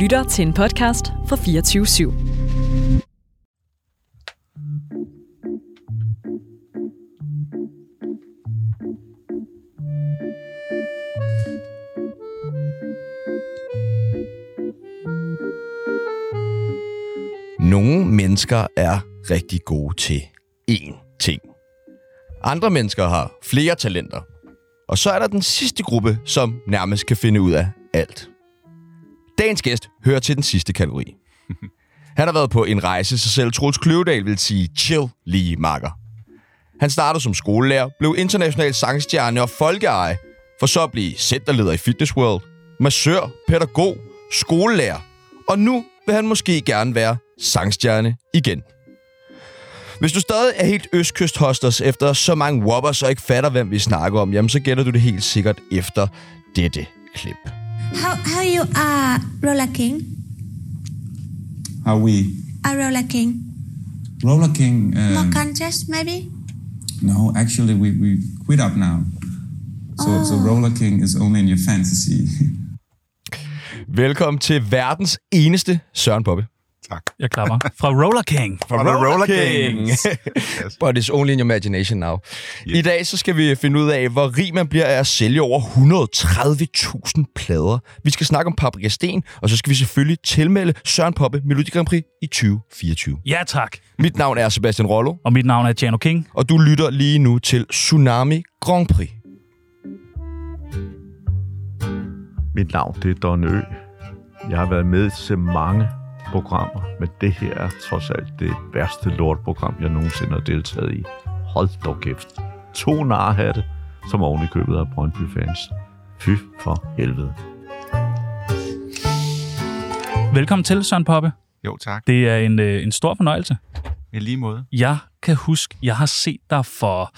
lytter til en podcast fra 24 /7. Nogle mennesker er rigtig gode til én ting. Andre mennesker har flere talenter. Og så er der den sidste gruppe, som nærmest kan finde ud af alt. Dagens gæst hører til den sidste kategori. Han har været på en rejse, så selv Troels Kløvedal vil sige chill lige makker. Han startede som skolelærer, blev international sangstjerne og folkeeje, for så at blive centerleder i Fitness World, massør, pædagog, skolelærer. Og nu vil han måske gerne være sangstjerne igen. Hvis du stadig er helt østkyst hosters efter så mange wobbers og ikke fatter, hvem vi snakker om, jamen så gætter du det helt sikkert efter dette klip. How how you are Roller King? How we A Roller King? Roller King? More Um, contest maybe? no, actually, we, we quit up now. So, so Roller King is only in your fantasy. Velkommen til verdens eneste Søren Poppe. Tak. Jeg klapper. Fra Roller King. Fra The Roller Kings. But it's only in your imagination now. Yeah. I dag så skal vi finde ud af, hvor rig man bliver af at sælge over 130.000 plader. Vi skal snakke om Paprika Sten, og så skal vi selvfølgelig tilmelde Søren Poppe Melodi Grand Prix i 2024. Ja, tak. Mit navn er Sebastian Rollo, Og mit navn er Tjano King. og du lytter lige nu til Tsunami Grand Prix. Mit navn det er Don Ø. Jeg har været med til mange programmer, men det her er trods alt det værste lortprogram, jeg nogensinde har deltaget i. Hold dog kæft. To narhatte, som oven i købet af Brøndby-fans. Fy for helvede. Velkommen til, Søren Poppe. Jo, tak. Det er en, øh, en stor fornøjelse. I lige måde. Jeg kan huske, jeg har set dig for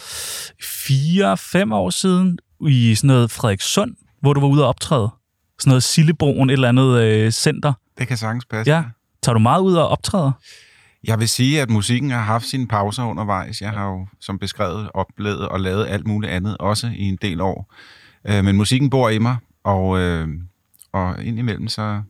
4-5 år siden i sådan noget Frederikssund, hvor du var ude og optræde. Sådan noget Sillebroen, et eller andet øh, center. Det kan sagtens passe. Ja. Tager du meget ud og optræder? Jeg vil sige, at musikken har haft sine pauser undervejs. Jeg har jo, som beskrevet, oplevet og lavet alt muligt andet, også i en del år. Øh, men musikken bor i mig, og, øh, og indimellem så,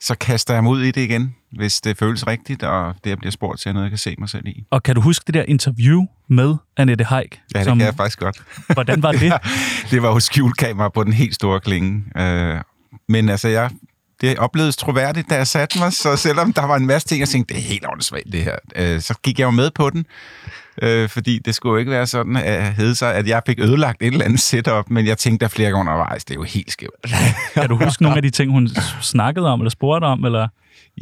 så kaster jeg mig ud i det igen, hvis det føles rigtigt, og det, jeg bliver spurgt til, er noget, jeg kan se mig selv i. Og kan du huske det der interview med Annette Haik? Ja, det som, kan jeg faktisk godt. Hvordan var det? det var jo skjulkamera på den helt store klinge. Øh, men altså, jeg, det oplevedes troværdigt, da jeg satte mig, så selvom der var en masse ting, jeg tænkte, det er helt åndssvagt det her, øh, så gik jeg jo med på den, øh, fordi det skulle jo ikke være sådan, at hed sig, at jeg fik ødelagt et eller andet setup, men jeg tænkte der flere gange undervejs, det er jo helt skævt. kan du huske nogle af de ting, hun snakkede om, eller spurgte om, eller?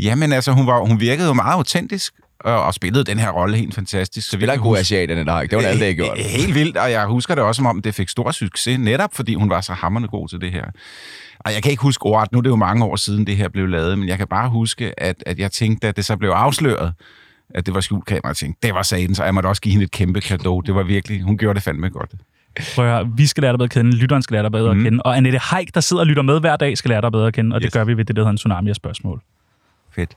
Jamen altså, hun, var, hun virkede jo meget autentisk, og, og spillede den her rolle helt fantastisk. Så vi er en god asiat, den der Det var alt, det jeg gjorde. Helt vildt, og jeg husker det også, som om det fik stor succes, netop fordi hun var så hammerende god til det her. Og jeg kan ikke huske ordet, nu er det jo mange år siden, det her blev lavet, men jeg kan bare huske, at, at jeg tænkte, at det så blev afsløret, at det var skjulkamera. Jeg tænkte, det var sagen, så jeg måtte også give hende et kæmpe kado. Det var virkelig, hun gjorde det fandme godt. Prøv at høre, vi skal lære dig bedre at kende, lytteren skal lære dig bedre mm. at kende, og Annette Haik, der sidder og lytter med hver dag, skal lære dig bedre at kende, og yes. det gør vi ved det, der hedder en tsunami af spørgsmål. Fedt.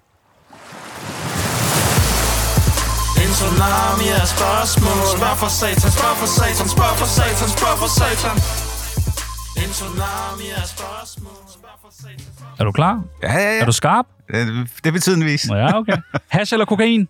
En tsunami af spørgsmål Spørg for satan, spørg for satan, spørg for satan, spørg for satan En tsunami af spørgsmål Er du klar? Ja, ja, ja. Er du skarp? Det, det vil tiden vise. Nå ja, okay. Hash eller kokain?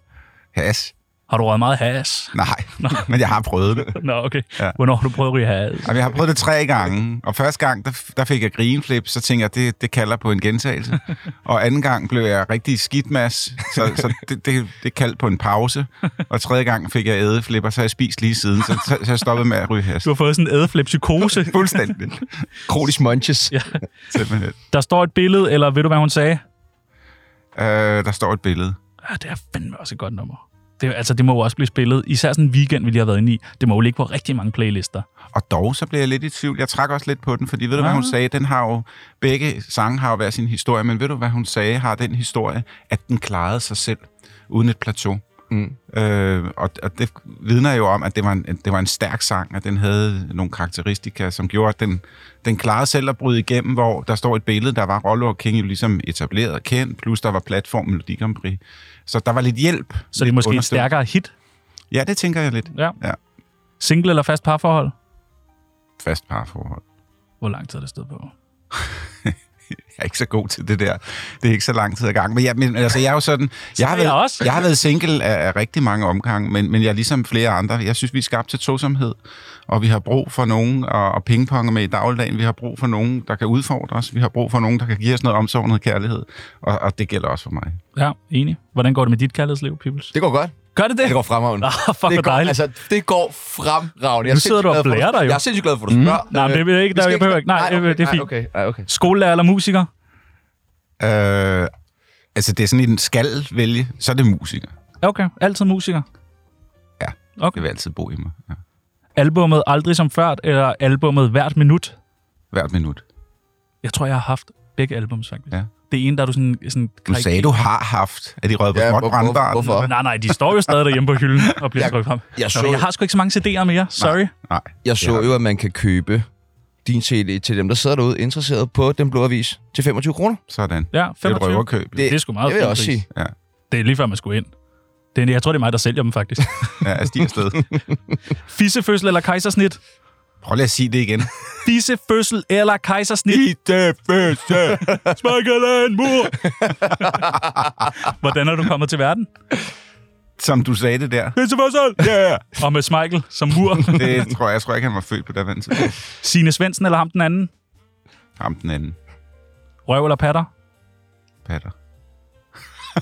Hash. Har du røget meget hash? Nej, men jeg har prøvet det. Nå, okay. Ja. Hvornår har du prøvet at ryge hash? Jamen, jeg har prøvet det tre gange, og første gang, der, der fik jeg grinflip, så tænkte jeg, det, det kalder på en gentagelse. Og anden gang blev jeg rigtig skidt mas, så, så det, det, det kaldte på en pause. Og tredje gang fik jeg ædeflip, og så har jeg spist lige siden, så, så, så jeg stoppede med at ryge hash. Du har fået sådan en ædeflip-psykose. Fuldstændig. Kronisk munches. ja. Simpelthen. Der står et billede, eller ved du, hvad hun sagde? Øh, der står et billede. Ja, det er fandme også et godt nummer. Det, altså, det må jo også blive spillet. Især sådan en weekend, vi lige har været inde i. Det må jo ligge på rigtig mange playlister. Og dog, så blev jeg lidt i tvivl. Jeg trak også lidt på den, fordi ved du, hvad hun sagde? Den har jo, begge sange har jo hver sin historie, men ved du, hvad hun sagde har den historie, at den klarede sig selv uden et plateau. Mm. Øh, og, og det vidner jo om, at det var, en, det var en stærk sang, at den havde nogle karakteristika, som gjorde, at den, den klarede selv at bryde igennem, hvor der står et billede, der var Rollo og King jo ligesom etableret og kendt, plus der var platform Melodi Grand Prix. Så der var lidt hjælp. Så det er måske et understøt- stærkere hit. Ja, det tænker jeg lidt. Ja. Ja. Single eller fast parforhold? Fast parforhold. Hvor lang tid er det stået på? Jeg er ikke så god til det der. Det er ikke så lang tid ad gang. Men, jeg, men altså, jeg er jo sådan... Jeg har, jeg været, også. jeg har været single af, af rigtig mange omgange, men, men jeg er ligesom flere andre. Jeg synes, vi er skabt til tosomhed, og vi har brug for nogen og, og pingponge med i dagligdagen. Vi har brug for nogen, der kan udfordre os. Vi har brug for nogen, der kan give os noget omsorg og noget kærlighed. Og, og det gælder også for mig. Ja, enig. Hvordan går det med dit kærlighedsliv, Peoples? Det går godt. Gør det det? Det går fremragende. Ah, fuck, det går, dejligt. altså, det går fremragende. Jeg Nu sidder du og blærer dig jo. Jeg er sindssygt glad for, at du spørger. Nej, men det er ikke, der, jeg behøver ikke. Nej, okay, det er fint. Nej, okay, nej, okay. Skolelærer eller musiker? Øh, altså, det er sådan en skal vælge, så er det musiker. Okay, altid musiker. Ja, Okay. det vil altid bo i mig. Ja. Albummet Aldrig som før, eller albummet Hvert Minut? Hvert minut. Jeg tror, jeg har haft begge albums, faktisk. Ja. Det ene, der er du sådan... sådan Du sagde, du har haft. Er de røget på Ja, hvor- hvor- hvorfor? Nej, nej, de står jo stadig derhjemme på hylden og bliver trykket frem. jeg Så jeg har sgu ikke så mange CD'er mere. Sorry. Nej. Jeg så jo, at man kan købe din CD til dem, der sidder derude interesseret på Den Blå Avis til 25 kroner. Sådan. Ja, Det er et 25. røverkøb. Det er sgu meget Det vil jeg også sige. Ja, Det er lige før, man skulle ind. Det er, jeg tror, det er mig, der sælger dem, faktisk. ja jeg stiger afsted. Fissefødsel eller kejsersnit? Prøv lige at sige det igen. Fissefødsel eller kejsersnit? Fisse. Smækker en mur! Hvordan er du kommet til verden? Som du sagde det der. Fissefødsel! Ja. Yeah. Og med Smeichel som mur. Det tror jeg, jeg tror ikke, han var født på det vand. Signe Svendsen eller ham den anden? Ham den anden. Røv eller patter? Patter.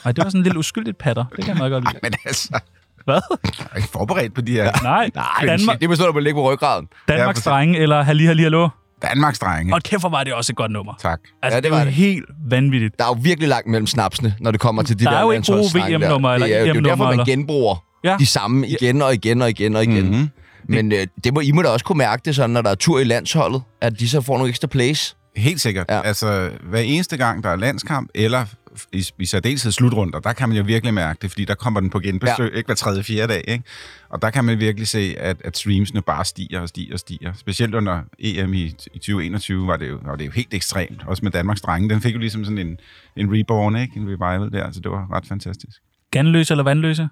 Nej, det var sådan en lille uskyldigt patter. Det kan jeg meget godt lide. Men altså, Hvad? jeg er ikke forberedt på de her Nej, Danmark, Det består du på at ligge på ryggraden. Danmarks drenge eller Halli Halli Hallo? Danmarks drenge. Og kæft, hvor var det også et godt nummer. Tak. Altså, Ja, det, det var jo det. helt vanvittigt. Der er jo virkelig langt mellem snapsene, når det kommer til de Der der er jo ikke gode. VM-numre eller Det er jo- Det er jo EM-numre, derfor, man genbruger Ja. de samme igen og igen og igen og igen. Mhm. Men øh, det må, I må da også kunne mærke det sådan, når der er tur i landsholdet, at de så får nogle ekstra plays. Helt sikkert. Ja. Altså, hver eneste gang, der er landskamp, eller i, i særdeleshed slutrunder, der kan man jo virkelig mærke det, fordi der kommer den på genbesøg, ja. ikke hver tredje, fjerde dag, ikke? Og der kan man virkelig se, at, at streamsene bare stiger og stiger og stiger. Specielt under EM i, i 2021 var det, jo, var det jo helt ekstremt, også med Danmarks drenge. Den fik jo ligesom sådan en, en reborn, ikke? En revival der, så det var ret fantastisk. Ganløse eller vandløse?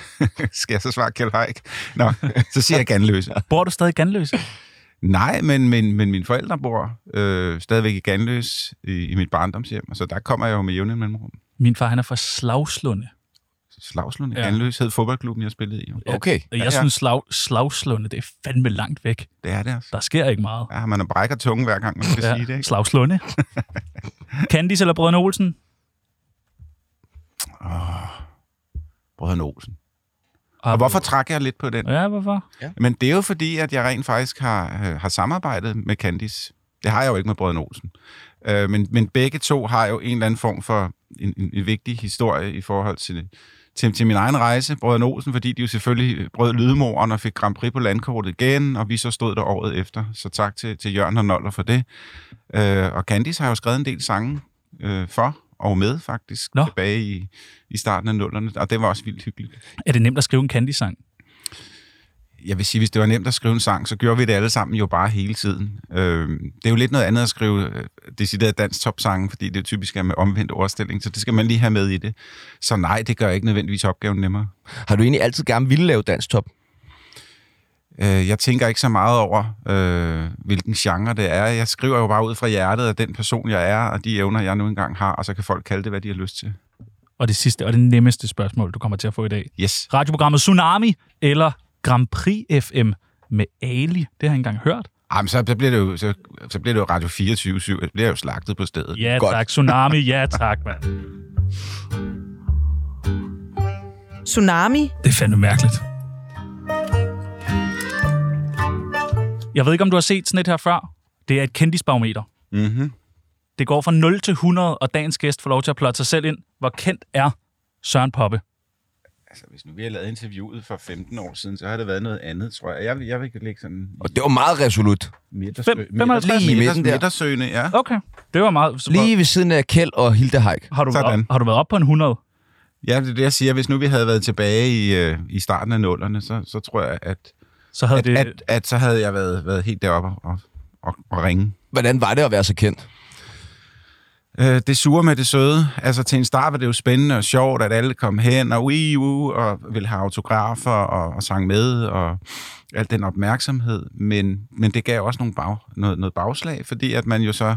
Skal jeg så svare Kjeld Haik? Nå, så siger jeg ganløse. Bor du stadig ganløse? Nej, men, men, men mine forældre bor øh, stadigvæk i Ganløs i, i mit barndomshjem, så der kommer jeg jo med jævne mellemrum. Min far, han er fra Slagslunde. Slagslund i Ja. Ganløs hed fodboldklubben, jeg spillede i. jo. Ja. Okay. Jeg Ja, synes, slag, Slagslunde, det er fandme langt væk. Det er det altså. Der sker ikke meget. Ja, man brækker tungen hver gang, man skal ja. sige det. Ikke? Slagslunde. Candice eller Brødrene Olsen? Brødrene Olsen. Og hvorfor trækker jeg lidt på den? Ja, hvorfor? Men det er jo fordi, at jeg rent faktisk har, øh, har samarbejdet med Candice. Det har jeg jo ikke med Brødrene Olsen. Øh, men, men begge to har jo en eller anden form for en, en, en vigtig historie i forhold til, til, til min egen rejse. Brødrene Olsen, fordi de jo selvfølgelig brød lydmoren og fik Grand Prix på landkortet igen, og vi så stod der året efter. Så tak til, til Jørgen og Noller for det. Øh, og Candice har jo skrevet en del sange øh, for og med faktisk Nå. Tilbage i, i starten af nullerne, og det var også vildt hyggeligt. Er det nemt at skrive en Candice-sang? jeg vil sige, hvis det var nemt at skrive en sang, så gjorde vi det alle sammen jo bare hele tiden. Øh, det er jo lidt noget andet at skrive øh, decideret dansk topsange, fordi det typisk er med omvendt ordstilling, så det skal man lige have med i det. Så nej, det gør ikke nødvendigvis opgaven nemmere. Har du egentlig altid gerne ville lave dansk top? Øh, jeg tænker ikke så meget over, øh, hvilken genre det er. Jeg skriver jo bare ud fra hjertet af den person, jeg er, og de evner, jeg nu engang har, og så kan folk kalde det, hvad de har lyst til. Og det sidste og det nemmeste spørgsmål, du kommer til at få i dag. Yes. Radioprogrammet Tsunami eller Grand Prix FM med Ali? Det har jeg ikke engang hørt. Jamen, så, så, bliver det jo, så, så bliver det jo Radio 24 7 Det bliver jo slagtet på stedet. Ja Godt. tak, Tsunami, ja tak, mand. Tsunami. Det er fandme mærkeligt. Jeg ved ikke, om du har set sådan et her før. Det er et kendisbarometer. Mm-hmm. Det går fra 0 til 100, og dagens gæst får lov til at plotte sig selv ind. Hvor kendt er Søren Poppe? Altså, hvis nu vi har lavet interviewet for 15 år siden, så har det været noget andet, tror jeg. Jeg vil, jeg vil lægge sådan... Og det var meget resolut. Midtersø, Fem- 55 Lige i midten der. Midtersøgende, ja. Okay, det var meget... Så, Lige ved siden af Kjeld og Hilde Haik. har, du op- har du været op på en 100? Ja, det er det, jeg siger. Hvis nu vi havde været tilbage i, øh, i starten af nullerne, så, så tror jeg, at, Så havde at, det... at, at så havde jeg været, været helt deroppe og, og, og ringe. Hvordan var det at være så kendt? Øh, det sure med det søde. Altså til en start var det jo spændende og sjovt, at alle kom hen og ui, uh, og ville have autografer og, og sang med og alt den opmærksomhed. Men, men det gav også nogle bag, noget, noget bagslag, fordi at man jo så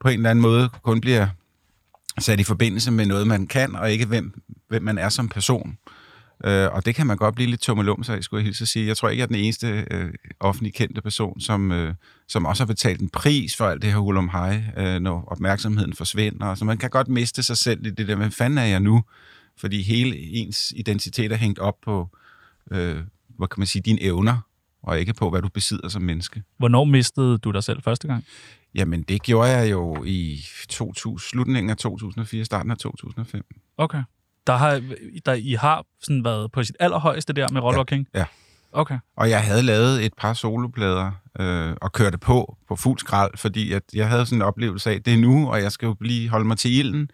på en eller anden måde kun bliver sat i forbindelse med noget, man kan, og ikke hvem, hvem man er som person. Øh, og det kan man godt blive lidt tummelum skulle jeg hilse at sige. Jeg tror ikke, jeg er den eneste øh, offentlig kendte person, som, øh, som også har betalt en pris for alt det her hulum hej, øh, når opmærksomheden forsvinder. Så man kan godt miste sig selv i det der, hvem fanden er jeg nu? Fordi hele ens identitet er hængt op på, øh, hvad kan man sige, dine evner, og ikke på, hvad du besidder som menneske. Hvornår mistede du dig selv første gang? Jamen, det gjorde jeg jo i 2000, slutningen af 2004, starten af 2005. Okay. Der har, der, I har sådan været på sit allerhøjeste der med Roller Ja. Ja. Okay. Og jeg havde lavet et par soloplader øh, og kørte på på fuld skrald, fordi at jeg havde sådan en oplevelse af, det er nu, og jeg skal jo lige holde mig til ilden.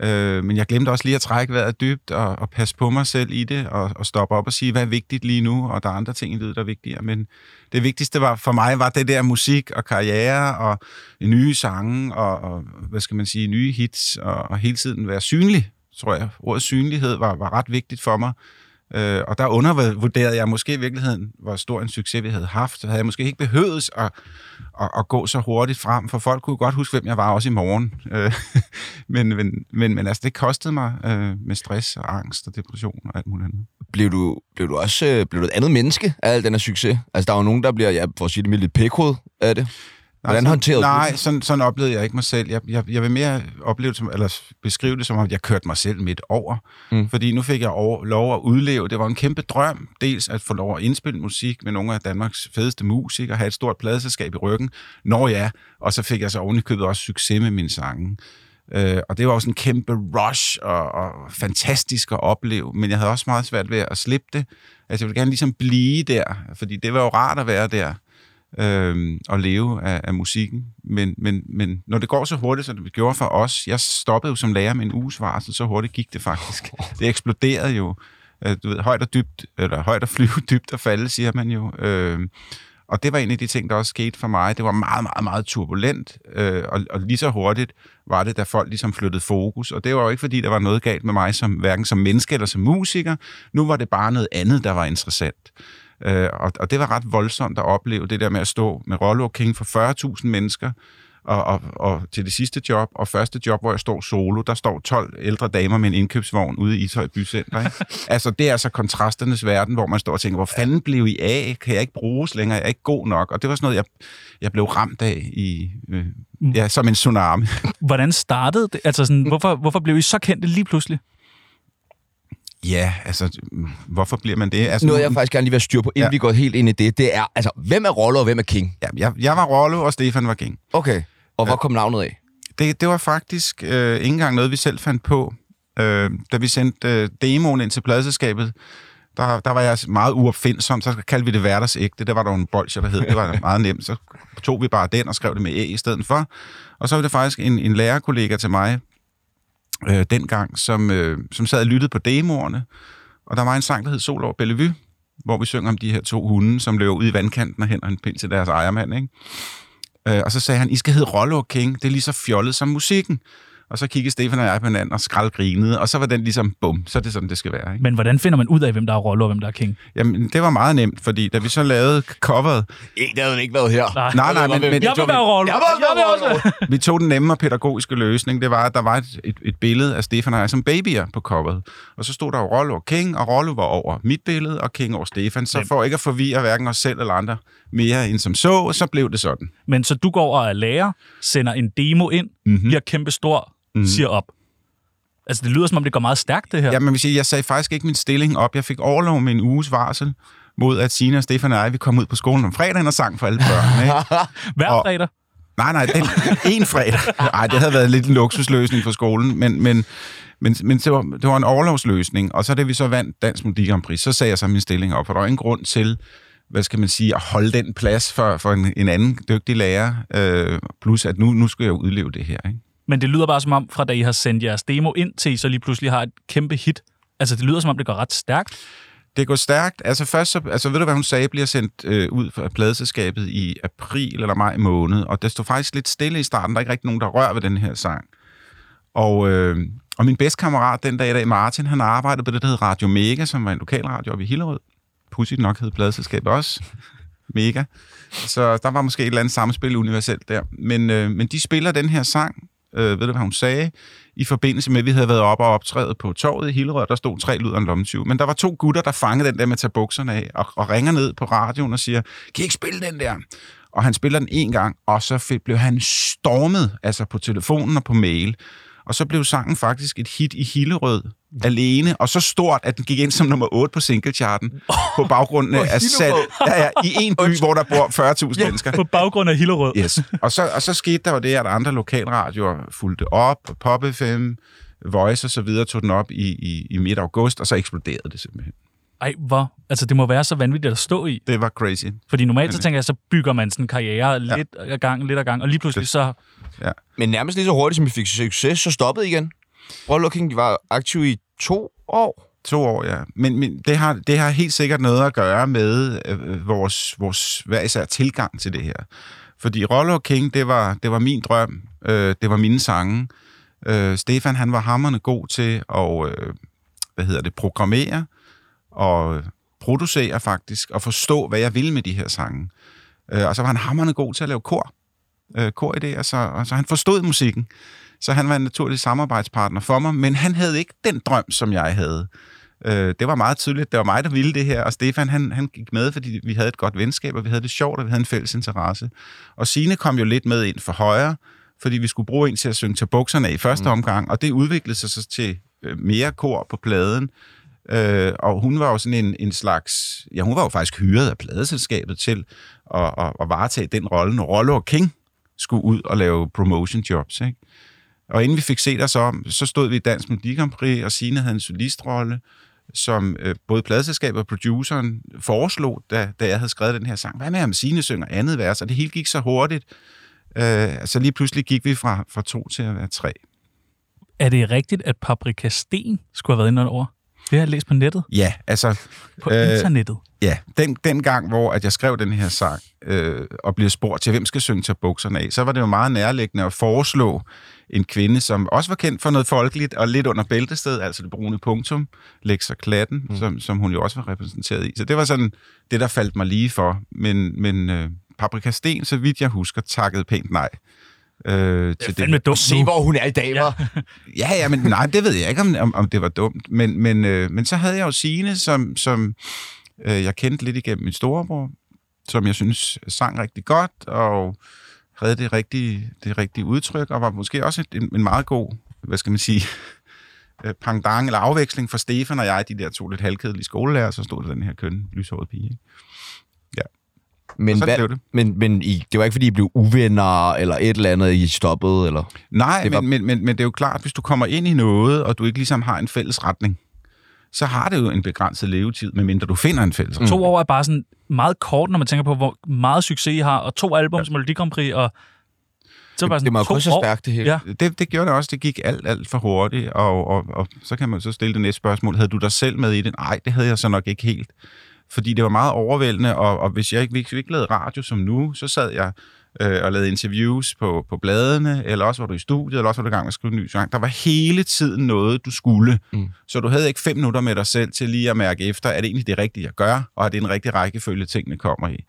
Øh, men jeg glemte også lige at trække vejret dybt og, og passe på mig selv i det, og, og stoppe op og sige, hvad er vigtigt lige nu, og der er andre ting i livet, der er vigtigere. Men det vigtigste var for mig var det der musik og karriere og nye sange og, og hvad skal man sige, nye hits og, og hele tiden være synlig, tror jeg. Ordet synlighed var, var ret vigtigt for mig. Øh, og der undervurderede jeg måske i virkeligheden, hvor stor en succes vi havde haft. Så havde jeg måske ikke behøvet at, at, at gå så hurtigt frem, for folk kunne godt huske, hvem jeg var også i morgen. Øh, men, men, men, men altså, det kostede mig øh, med stress og angst og depression og alt muligt andet. Blev du, blev du også øh, blev du et andet menneske af al den her succes? Altså, der er jo nogen, der bliver, ja, for at sige det mildt, lidt pækhoved af det. Hvordan sådan, håndterede du Nej, sådan, sådan oplevede jeg ikke mig selv. Jeg, jeg, jeg vil mere opleve som, eller beskrive det som, at jeg kørte mig selv midt over. Mm. Fordi nu fik jeg over, lov at udleve. Det var en kæmpe drøm. Dels at få lov at indspille musik med nogle af Danmarks fedeste musikere, have et stort pladeselskab i ryggen. Når ja, og så fik jeg så oven i købet også succes med mine sange. Øh, og det var også en kæmpe rush og, og fantastisk at opleve, men jeg havde også meget svært ved at slippe det. Altså jeg ville gerne ligesom blive der, fordi det var jo rart at være der øh, og leve af, af musikken. Men, men, men når det går så hurtigt, som det gjorde for os, jeg stoppede jo som lærer med en uges varsel, så hurtigt gik det faktisk. Det eksploderede jo. Øh, Du ved, højt og dybt, eller højt at flyve, dybt og falde, siger man jo. Øh, og det var en af de ting, der også skete for mig. Det var meget, meget, meget turbulent, øh, og, og lige så hurtigt var det, da folk ligesom flyttede fokus. Og det var jo ikke, fordi der var noget galt med mig, som, hverken som menneske eller som musiker. Nu var det bare noget andet, der var interessant. Øh, og, og det var ret voldsomt at opleve, det der med at stå med Rollo King for 40.000 mennesker, og, og, og til det sidste job, og første job, hvor jeg står solo, der står 12 ældre damer med en indkøbsvogn ude i Ishøj Bycenter. Ikke? altså, det er altså kontrasternes verden, hvor man står og tænker, hvor fanden blev I af? Kan jeg ikke bruges længere? Jeg er ikke god nok. Og det var sådan noget, jeg, jeg blev ramt af i, øh, ja, som en tsunami. Hvordan startede det? Altså sådan, hvorfor, hvorfor blev I så kendte lige pludselig? Ja, altså, hvorfor bliver man det? Altså, Noget, jeg faktisk gerne lige vil styr på, inden ja. Ja. vi går helt ind i det, det er, altså, hvem er Roller og hvem er King? ja, jeg, jeg var Rollo, og Stefan var King. Okay. Og hvor kom navnet af? Det, det var faktisk øh, ikke engang noget, vi selv fandt på. Øh, da vi sendte øh, demoen ind til pladselskabet, der, der var jeg meget uopfindsom, så kaldte vi det hverdagsægte. Det var der jo en bolsje, der hed. Det var meget nemt. Så tog vi bare den og skrev det med æ i stedet for. Og så var det faktisk en, en lærerkollega til mig øh, dengang, som, øh, som sad og lyttede på demoerne. Og der var en sang, der hed Sol over Bellevue, hvor vi synger om de her to hunde, som løber ud i vandkanten og henter en pind til deres ejermand. Ikke? Øh, og så sagde han, I skal hedde Rollo King. Det er lige så fjollet som musikken. Og så kiggede Stefan og jeg på hinanden og skraldgrinede, og så var den ligesom, bum, så er det sådan, det skal være. Ikke? Men hvordan finder man ud af, hvem der er Rollo og hvem der er King? Jamen, det var meget nemt, fordi da vi så lavede coveret, Ikke, det havde ikke været her. Nej. nej, nej, men, men Jeg vil være Rollo. Jeg vil være Rollo. vi tog den nemme og pædagogiske løsning, det var, at der var et, et, et billede af Stefan og jeg som babyer på coveret. Og så stod der jo Rollo og King, og Rollo var over mit billede, og King over Stefan. Så for ikke at forvirre hverken os selv eller andre mere end som så, så blev det sådan. Men så du går og er lærer, sender en demo ind, Mhm. mm-hmm. bliver kæmpe stor, mm-hmm. siger op. Altså, det lyder som om, det går meget stærkt, det her. Ja, men vil sige, jeg sagde faktisk ikke min stilling op. Jeg fik overlov med en uges varsel mod, at Sina og Stefan og jeg, vi kom ud på skolen om fredagen og sang for alle børn. Ikke? Hver og- fredag. Nej, nej, den, en fredag. Nej, det havde været lidt en luksusløsning for skolen, men, men, men, men det, var, det var en overlovsløsning. Og så da vi så vandt Dansk Melodi Grand Prix, så sagde jeg så min stilling op, for der var ingen grund til, hvad skal man sige, at holde den plads for, for en, en anden dygtig lærer, øh, plus at nu, nu skal jeg udleve det her. Ikke? Men det lyder bare som om, fra da I har sendt jeres demo ind til, I så lige pludselig har et kæmpe hit. Altså, det lyder som om, det går ret stærkt. Det går stærkt. Altså først, så, altså ved du hvad hun sagde, bliver sendt øh, ud fra pladeselskabet i april eller maj måned, og det stod faktisk lidt stille i starten. Der er ikke rigtig nogen, der rører ved den her sang. Og, øh, og min bedste kammerat den dag i dag, Martin, han arbejdede på det, der hed Radio Mega, som var en lokalradio oppe i Hillerød. Pudsigt nok hed pladeselskabet også. mega. Så der var måske et eller andet samspil universelt der. Men, øh, men de spiller den her sang, øh, ved du hvad hun sagde, i forbindelse med, at vi havde været oppe og optrædet på torvet i Hillerød, der stod tre lyder en lommetyv. Men der var to gutter, der fangede den der med at tage bukserne af, og, og ringer ned på radioen og siger, kan I ikke spille den der? Og han spiller den en gang, og så blev han stormet, altså på telefonen og på mail. Og så blev sangen faktisk et hit i Hillerød alene, og så stort, at den gik ind som nummer 8 på singlecharten på baggrund af salg ja, ja, i en by, hvor der bor 40.000 mennesker. På baggrund af Hillerød. Yes. Og så, og så skete der jo det, at andre lokalradioer fulgte op, Pop FM, Voice og så videre tog den op i, i, i midt august, og så eksploderede det simpelthen. Ej, hvor... Altså, det må være så vanvittigt at stå i. Det var crazy. Fordi normalt så tænker jeg, så bygger man sådan en karriere lidt ad gang, lidt ad gang, og lige pludselig så... Men nærmest lige så hurtigt, som vi fik succes, så stoppede I igen. Royal King, de var aktive i to år. To år, ja. Men, men det, har, det har helt sikkert noget at gøre med øh, vores, vores hver især tilgang til det her. Fordi Rollo King, det var, det var min drøm. Øh, det var mine sange. Øh, Stefan, han var hammerne god til at, øh, hvad hedder det, programmere og producere faktisk, og forstå, hvad jeg ville med de her sange. Øh, og så var han hammerne god til at lave kor. Øh, koridéer, så, og så han forstod musikken. Så han var en naturlig samarbejdspartner for mig, men han havde ikke den drøm, som jeg havde. Øh, det var meget tydeligt, det var mig, der ville det her, og Stefan, han, han gik med, fordi vi havde et godt venskab, og vi havde det sjovt, og vi havde en fælles interesse. Og Sine kom jo lidt med ind for højre, fordi vi skulle bruge en til at synge til bukserne i første mm. omgang, og det udviklede sig så til øh, mere kor på pladen, Øh, og hun var jo sådan en, en slags... Ja, hun var jo faktisk hyret af pladeselskabet til at, at, at varetage den rolle, når Rollo og King skulle ud og lave promotion jobs. Ikke? Og inden vi fik set os om, så stod vi i Dansk Melodi Grand Prix, og Signe havde en solistrolle, som øh, både pladselskabet og produceren foreslog, da, da jeg havde skrevet den her sang. Hvad med, om Signe synger andet vers? Og det hele gik så hurtigt. Øh, så lige pludselig gik vi fra, fra to til at være tre. Er det rigtigt, at Paprika Sten skulle have været inde over? Det har jeg læst på nettet. Ja, altså... På øh, internettet. Ja, den, den gang, hvor at jeg skrev den her sang, øh, og blev spurgt til, hvem skal synge til bukserne af, så var det jo meget nærliggende at foreslå en kvinde, som også var kendt for noget folkeligt, og lidt under bæltested, altså det brune punktum, Lexa Klatten, mm. som, som hun jo også var repræsenteret i. Så det var sådan det, der faldt mig lige for. Men, men øh, Paprika Sten, så vidt jeg husker, takkede pænt nej. Øh, til det. Dumt Se, nu. hvor hun er i dag, ja. Ja, ja, men nej, det ved jeg ikke, om, om, om det var dumt. Men, men, øh, men så havde jeg jo Signe, som, som øh, jeg kendte lidt igennem min storebror, som jeg synes sang rigtig godt, og havde det rigtige, det rigtige udtryk, og var måske også en, en meget god, hvad skal man sige, øh, pangdang eller afveksling for Stefan og jeg, de der to lidt halvkedelige skolelærer, så stod der den her køn, lyshåret pige. Ikke? Men, hvad, blev det. men, men I, det var ikke, fordi I blev uvenner, eller et eller andet, I stoppede, eller... Nej, Det var- men, men, men, men det er jo klart, hvis du kommer ind i noget, og du ikke ligesom har en fælles retning, så har det jo en begrænset levetid, medmindre du finder en fælles retning. To år er bare sådan meget kort, når man tænker på, hvor meget succes I har, og to albums, ja. Melodi Grand Prix, og så er det bare sådan Det to gå så stærkt, det hele. Ja. Det, det gjorde det også. Det gik alt, alt for hurtigt, og, og, og så kan man så stille det næste spørgsmål. Havde du dig selv med i det? Nej, det havde jeg så nok ikke helt. Fordi det var meget overvældende, og, og hvis jeg ikke, hvis vi ikke lavede radio som nu, så sad jeg øh, og lavede interviews på, på bladene, eller også var du i studiet, eller også var du i gang med at skrive en ny sang. Der var hele tiden noget, du skulle. Mm. Så du havde ikke fem minutter med dig selv til lige at mærke efter, er det egentlig det rigtige, jeg gør, og er det en rigtig rækkefølge, tingene kommer i.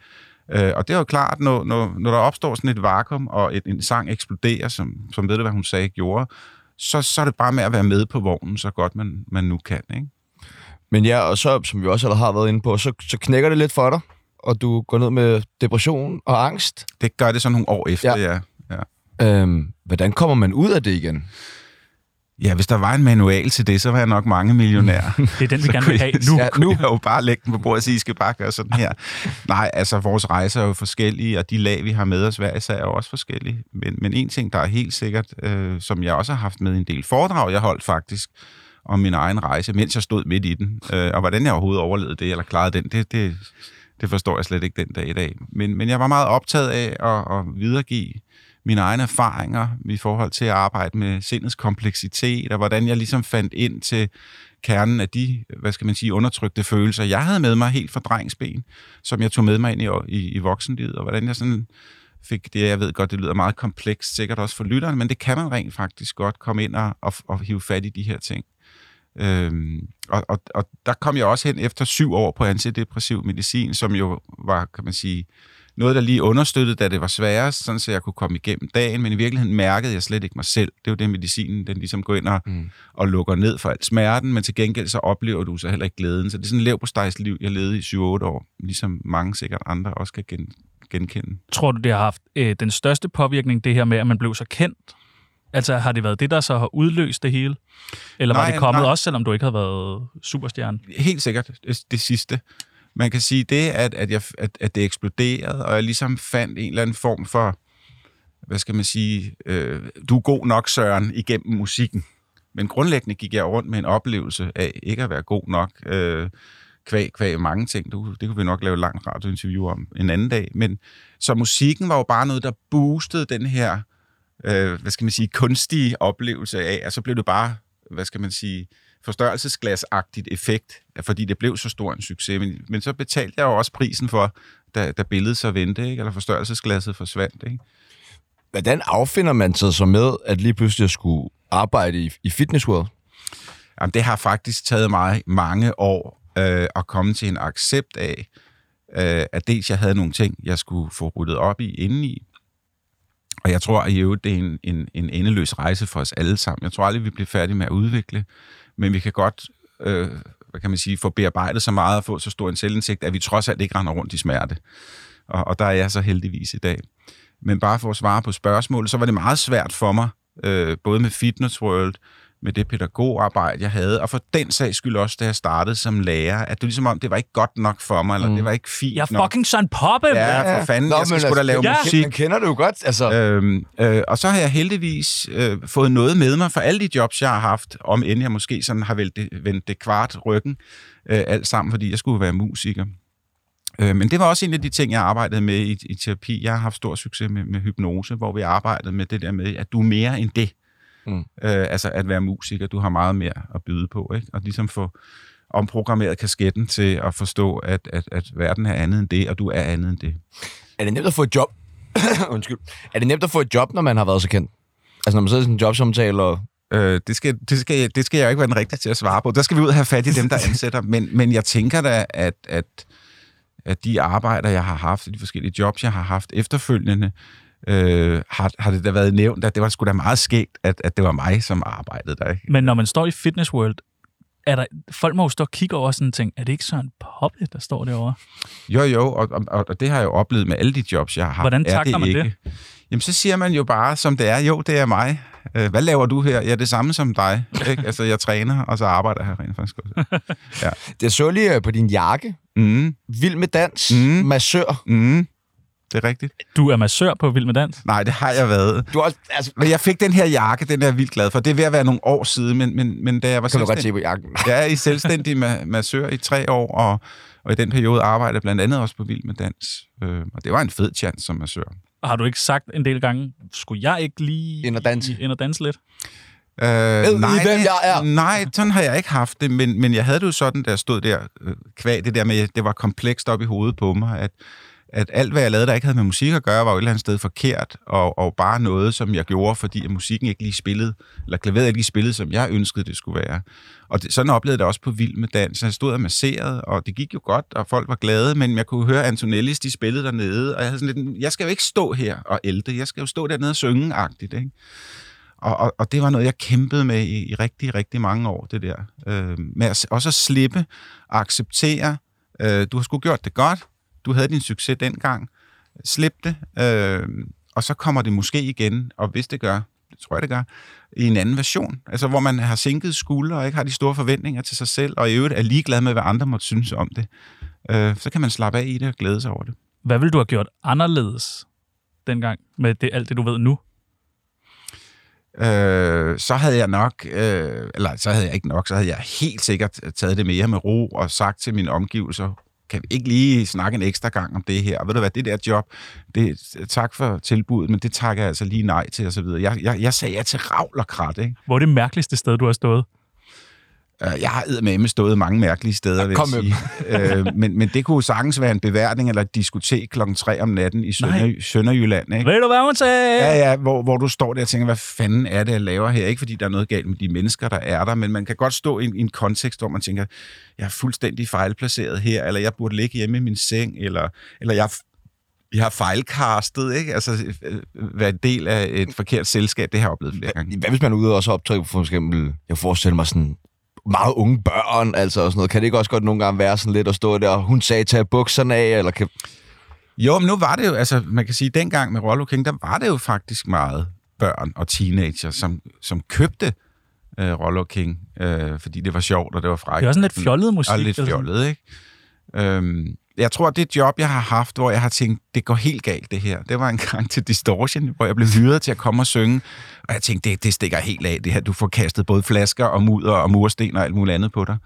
Øh, og det er jo klart, når, når, når der opstår sådan et vakuum, og et, en sang eksploderer, som, som ved du, hvad hun sagde, gjorde, så, så er det bare med at være med på vognen, så godt man, man nu kan. Ikke? Men ja, og så, som vi også allerede har været inde på, så, så knækker det lidt for dig, og du går ned med depression og angst. Det gør det så nogle år efter, Ja. ja. ja. Øhm, hvordan kommer man ud af det igen? Ja, hvis der var en manual til det, så var jeg nok mange millionær. Det er den, vi gerne vil have nu. Ja, nu kan jeg jo bare lægge den på bordet og sige, I skal bare gøre sådan her. Nej, altså vores rejser er jo forskellige, og de lag, vi har med os hver især, er jo også forskellige. Men, men en ting, der er helt sikkert, øh, som jeg også har haft med i en del foredrag, jeg holdt faktisk, om min egen rejse, mens jeg stod midt i den. Øh, og hvordan jeg overhovedet overlevede det, eller klarede den, det, det, det forstår jeg slet ikke den dag i dag. Men, men jeg var meget optaget af at, at videregive mine egne erfaringer i forhold til at arbejde med sindets kompleksitet, og hvordan jeg ligesom fandt ind til kernen af de, hvad skal man sige, undertrykte følelser, jeg havde med mig helt fra drengsben, som jeg tog med mig ind i, i, i voksenlivet, og hvordan jeg sådan fik det, jeg ved godt, det lyder meget komplekst, sikkert også for lytteren, men det kan man rent faktisk godt komme ind og, og, og hive fat i de her ting. Øhm, og, og, og der kom jeg også hen efter syv år på antidepressiv medicin, som jo var, kan man sige, noget, der lige understøttede, da det var sværest, sådan så jeg kunne komme igennem dagen, men i virkeligheden mærkede jeg slet ikke mig selv. Det er jo det, medicinen den ligesom går ind og, mm. og lukker ned for alt smerten, men til gengæld så oplever du så heller ikke glæden. Så det er sådan et leverpostejsliv, jeg levede i 7-8 år, ligesom mange sikkert andre også kan gen, genkende. Tror du, det har haft øh, den største påvirkning, det her med, at man blev så kendt? Altså, har det været det, der så har udløst det hele? Eller nej, var det kommet nej. også, selvom du ikke havde været superstjerne? Helt sikkert det, det sidste. Man kan sige det, at, at, jeg, at, at det eksploderede, og jeg ligesom fandt en eller anden form for, hvad skal man sige, øh, du er god nok, Søren, igennem musikken. Men grundlæggende gik jeg rundt med en oplevelse af ikke at være god nok, øh, kvæg, kvæg mange ting. Du, det kunne vi nok lave et langt radiointerview om en anden dag. Men så musikken var jo bare noget, der boostede den her, øh, hvad skal man sige, kunstige oplevelse af, og så blev det bare, hvad skal man sige, forstørrelsesglasagtigt effekt, fordi det blev så stor en succes. Men, men så betalte jeg jo også prisen for, da, da billedet så vendte, ikke? eller forstørrelsesglasset forsvandt. Ikke? Hvordan affinder man sig så med, at lige pludselig skulle arbejde i, i Fitness World? Jamen, det har faktisk taget mig mange år øh, at komme til en accept af, øh, at dels jeg havde nogle ting, jeg skulle få ryddet op i indeni, og jeg tror, at det er en, en, en endeløs rejse for os alle sammen. Jeg tror aldrig, vi bliver færdige med at udvikle men vi kan godt øh, hvad kan man sige, få bearbejdet så meget og få så stor en selvindsigt, at vi trods alt ikke render rundt i smerte. Og, og der er jeg så heldigvis i dag. Men bare for at svare på spørgsmålet, så var det meget svært for mig, øh, både med Fitness World, med det pædagogarbejde, jeg havde, og for den sags skyld også, da jeg startede som lærer, at det ligesom om, det var ikke godt nok for mig, eller mm. det var ikke fint Jeg er fucking sådan poppe! Ja, for fanden, Nå, jeg skal sgu da altså, lave ja. musik. Man kender det jo godt, altså. Øhm, øh, og så har jeg heldigvis øh, fået noget med mig for alle de jobs, jeg har haft, om end jeg måske sådan har vendt det, vendt det kvart ryggen, øh, alt sammen, fordi jeg skulle være musiker. Øh, men det var også en af de ting, jeg arbejdede med i, i terapi. Jeg har haft stor succes med, med hypnose, hvor vi arbejdede med det der med, at du er mere end det. Mm. Øh, altså at være musiker, du har meget mere at byde på, ikke? Og ligesom få omprogrammeret kasketten til at forstå, at, at, at verden er andet end det, og du er andet end det. Er det nemt at få et job? Undskyld. Er det nemt at få et job, når man har været så kendt? Altså når man sidder i sådan en jobsamtale og... Øh, det, skal, det, skal, det skal jeg ikke være den rigtige til at svare på. Der skal vi ud og have fat i dem, der ansætter. Men, men jeg tænker da, at, at, at de arbejder, jeg har haft, de forskellige jobs, jeg har haft efterfølgende, øh, har, har det da været nævnt, at det var sgu da meget skægt, at, at det var mig, som arbejdede der. Ikke? Men når man står i Fitness World, er der, folk må jo stå og kigge over sådan en ting. Er det ikke sådan en poppe, der står derovre? Jo, jo, og, og, og det har jeg jo oplevet med alle de jobs, jeg har haft. Hvordan takler man ikke? det? Jamen, så siger man jo bare, som det er. Jo, det er mig. Øh, hvad laver du her? Ja, det samme som dig. Ikke? Altså, jeg træner, og så arbejder jeg rent faktisk også. Ja. Det så lige øh, på din jakke. Mm. Vild med dans. Mm. Massør. Mm. Det er rigtigt. Du er massør på Vild med Dans? Nej, det har jeg været. Du også, altså, Men jeg fik den her jakke, den er jeg vildt glad for. Det er ved at være nogle år siden, men, men, men da jeg var kan du godt se på jakken. jeg er i selvstændig ma- massør i tre år, og, og i den periode arbejdede jeg blandt andet også på Vild med Dans. Øh, og det var en fed chance som massør. Og har du ikke sagt en del gange, skulle jeg ikke lige Ind og danse? ind og danse lidt? Øh, Ved I, nej, hvem jeg er? Nej, sådan har jeg ikke haft det, men, men jeg havde det jo sådan, da jeg stod der, øh, kvæg det der med, det var komplekst op i hovedet på mig, at, at alt, hvad jeg lavede, der ikke havde med musik at gøre, var jo et eller andet sted forkert, og, og bare noget, som jeg gjorde, fordi at musikken ikke lige spillede, eller klaveret ikke lige spillede, som jeg ønskede, det skulle være. Og det, sådan oplevede jeg det også på Vild med Dans. Jeg stod og masserede, og det gik jo godt, og folk var glade, men jeg kunne høre Antonellis, de spillede dernede, og jeg havde sådan lidt, jeg skal jo ikke stå her og ælte, jeg skal jo stå dernede og synge-agtigt, ikke? Og, og, og det var noget, jeg kæmpede med i, i rigtig, rigtig mange år, det der. Øh, med at, også at slippe, acceptere, øh, du har sgu gjort det godt, du havde din succes dengang, slip det, øh, og så kommer det måske igen, og hvis det gør, det tror jeg, det gør, i en anden version. Altså, hvor man har sænket skuldre og ikke har de store forventninger til sig selv, og i øvrigt er ligeglad med, hvad andre måtte synes om det. Øh, så kan man slappe af i det og glæde sig over det. Hvad ville du have gjort anderledes dengang med det, alt det, du ved nu? øh, så havde jeg nok, øh, eller så havde jeg ikke nok, så havde jeg helt sikkert taget det mere med ro og sagt til mine omgivelser, kan vi ikke lige snakke en ekstra gang om det her? Og ved du hvad, det der job, det, tak for tilbuddet, men det takker jeg altså lige nej til, og så videre. Jeg, jeg, jeg sagde ja til ravl og krat, ikke? Hvor er det mærkeligste sted, du har stået? Øh, Jeg har med stået mange mærkelige steder, vil Kom jeg sige. øh, men, men det kunne sagtens være en beværtning eller et diskotek klokken 3 om natten i Sønder, Sønderjylland. Ikke? Ved du, hvad hun sagde? Ja, ja, hvor, hvor du står der og tænker, hvad fanden er det, jeg laver her? Ikke fordi der er noget galt med de mennesker, der er der, men man kan godt stå i en, i en kontekst, hvor man tænker, jeg er fuldstændig fejlplaceret her, eller jeg burde ligge hjemme i min seng, eller, eller jeg, jeg har fejlkastet, ikke? Altså, øh, være en del af et forkert selskab, det har jeg oplevet flere gange. Hvad hvis man er ude og også optræde for eksempel, jeg forestiller mig sådan meget unge børn, altså og sådan noget. Kan det ikke også godt nogle gange være sådan lidt at stå der, og hun sagde, tag bukserne af, eller kan... Jo, men nu var det jo, altså man kan sige, dengang med Rollo King, der var det jo faktisk meget børn og teenager, som, som købte øh, Rollo King, øh, fordi det var sjovt, og det var frækt. Det er også sådan lidt fjollet musik. Og lidt fjollet, ikke? Øhm, jeg tror, det job, jeg har haft, hvor jeg har tænkt, det går helt galt, det her. Det var en gang til Distortion, hvor jeg blev hyret til at komme og synge. Og jeg tænkte, det, det stikker helt af, det her. Du får kastet både flasker og mudder og mursten og alt muligt andet på dig.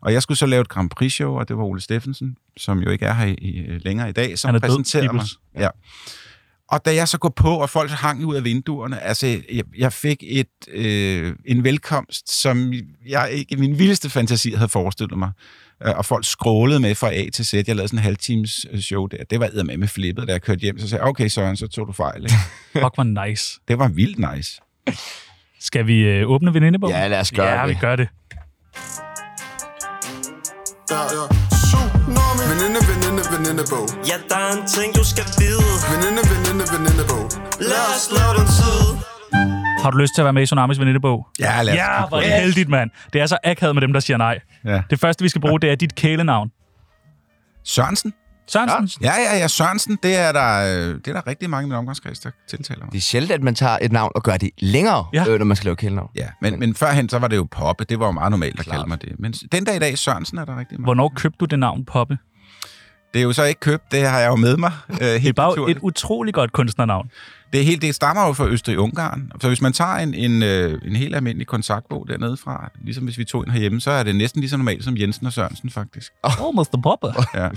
Og jeg skulle så lave et Grand Prix-show, og det var Ole Steffensen, som jo ikke er her i, i, længere i dag, som Han er død, præsenterede mig. Ibels. Ja. Og da jeg så går på, og folk hang ud af vinduerne, altså, jeg, jeg fik et, øh, en velkomst, som jeg ikke i min vildeste fantasi havde forestillet mig. Øh, Og folk skrålede med fra A til Z. Jeg lavede sådan en halvtimes øh, show der. Det var med med flippet, da jeg kørte hjem. Så sagde jeg, okay Søren, så tog du fejl. Ikke? Fuck, hvor nice. Det var vildt nice. Skal vi øh, åbne venindebogen? Ja, lad os gøre ja, det. vi gør det. Ja, ja. Tsunami. Veninde, veninde, venindebog. Ja, der er en ting, du skal vide. Veninde, veninde, venindebog. Lad os lave den tid. Har du lyst til at være med i Tsunamis venindebog? Ja, lad os Ja, hvor er det. heldigt, mand. Det er så akavet med dem, der siger nej. Ja. Det første, vi skal bruge, det er dit kælenavn. Sørensen? Sørensen? Ja, ja, ja. Sørensen, det er der, øh, det er der rigtig mange i min omgangskreds, der tiltaler mig. Det er sjældent, at man tager et navn og gør det længere, Ja. ja. øh, når man skal lave kælenavn. Ja, men, men førhen, så var det jo Poppe. Det var jo meget normalt at kalde mig det. Men den dag i dag, Sørensen, er der rigtig mange. Hvornår købte du det navn, Poppe? Det er jo så ikke købt, det har jeg jo med mig. Øh, helt Det er bare et naturligt. utrolig godt kunstnernavn. Det, er helt, det stammer jo fra Østrig-Ungarn. Så hvis man tager en, en, øh, en helt almindelig kontaktbog dernede fra, ligesom hvis vi tog en herhjemme, så er det næsten lige så normalt som Jensen og Sørensen, faktisk. Oh, Mr. Poppe. Ja.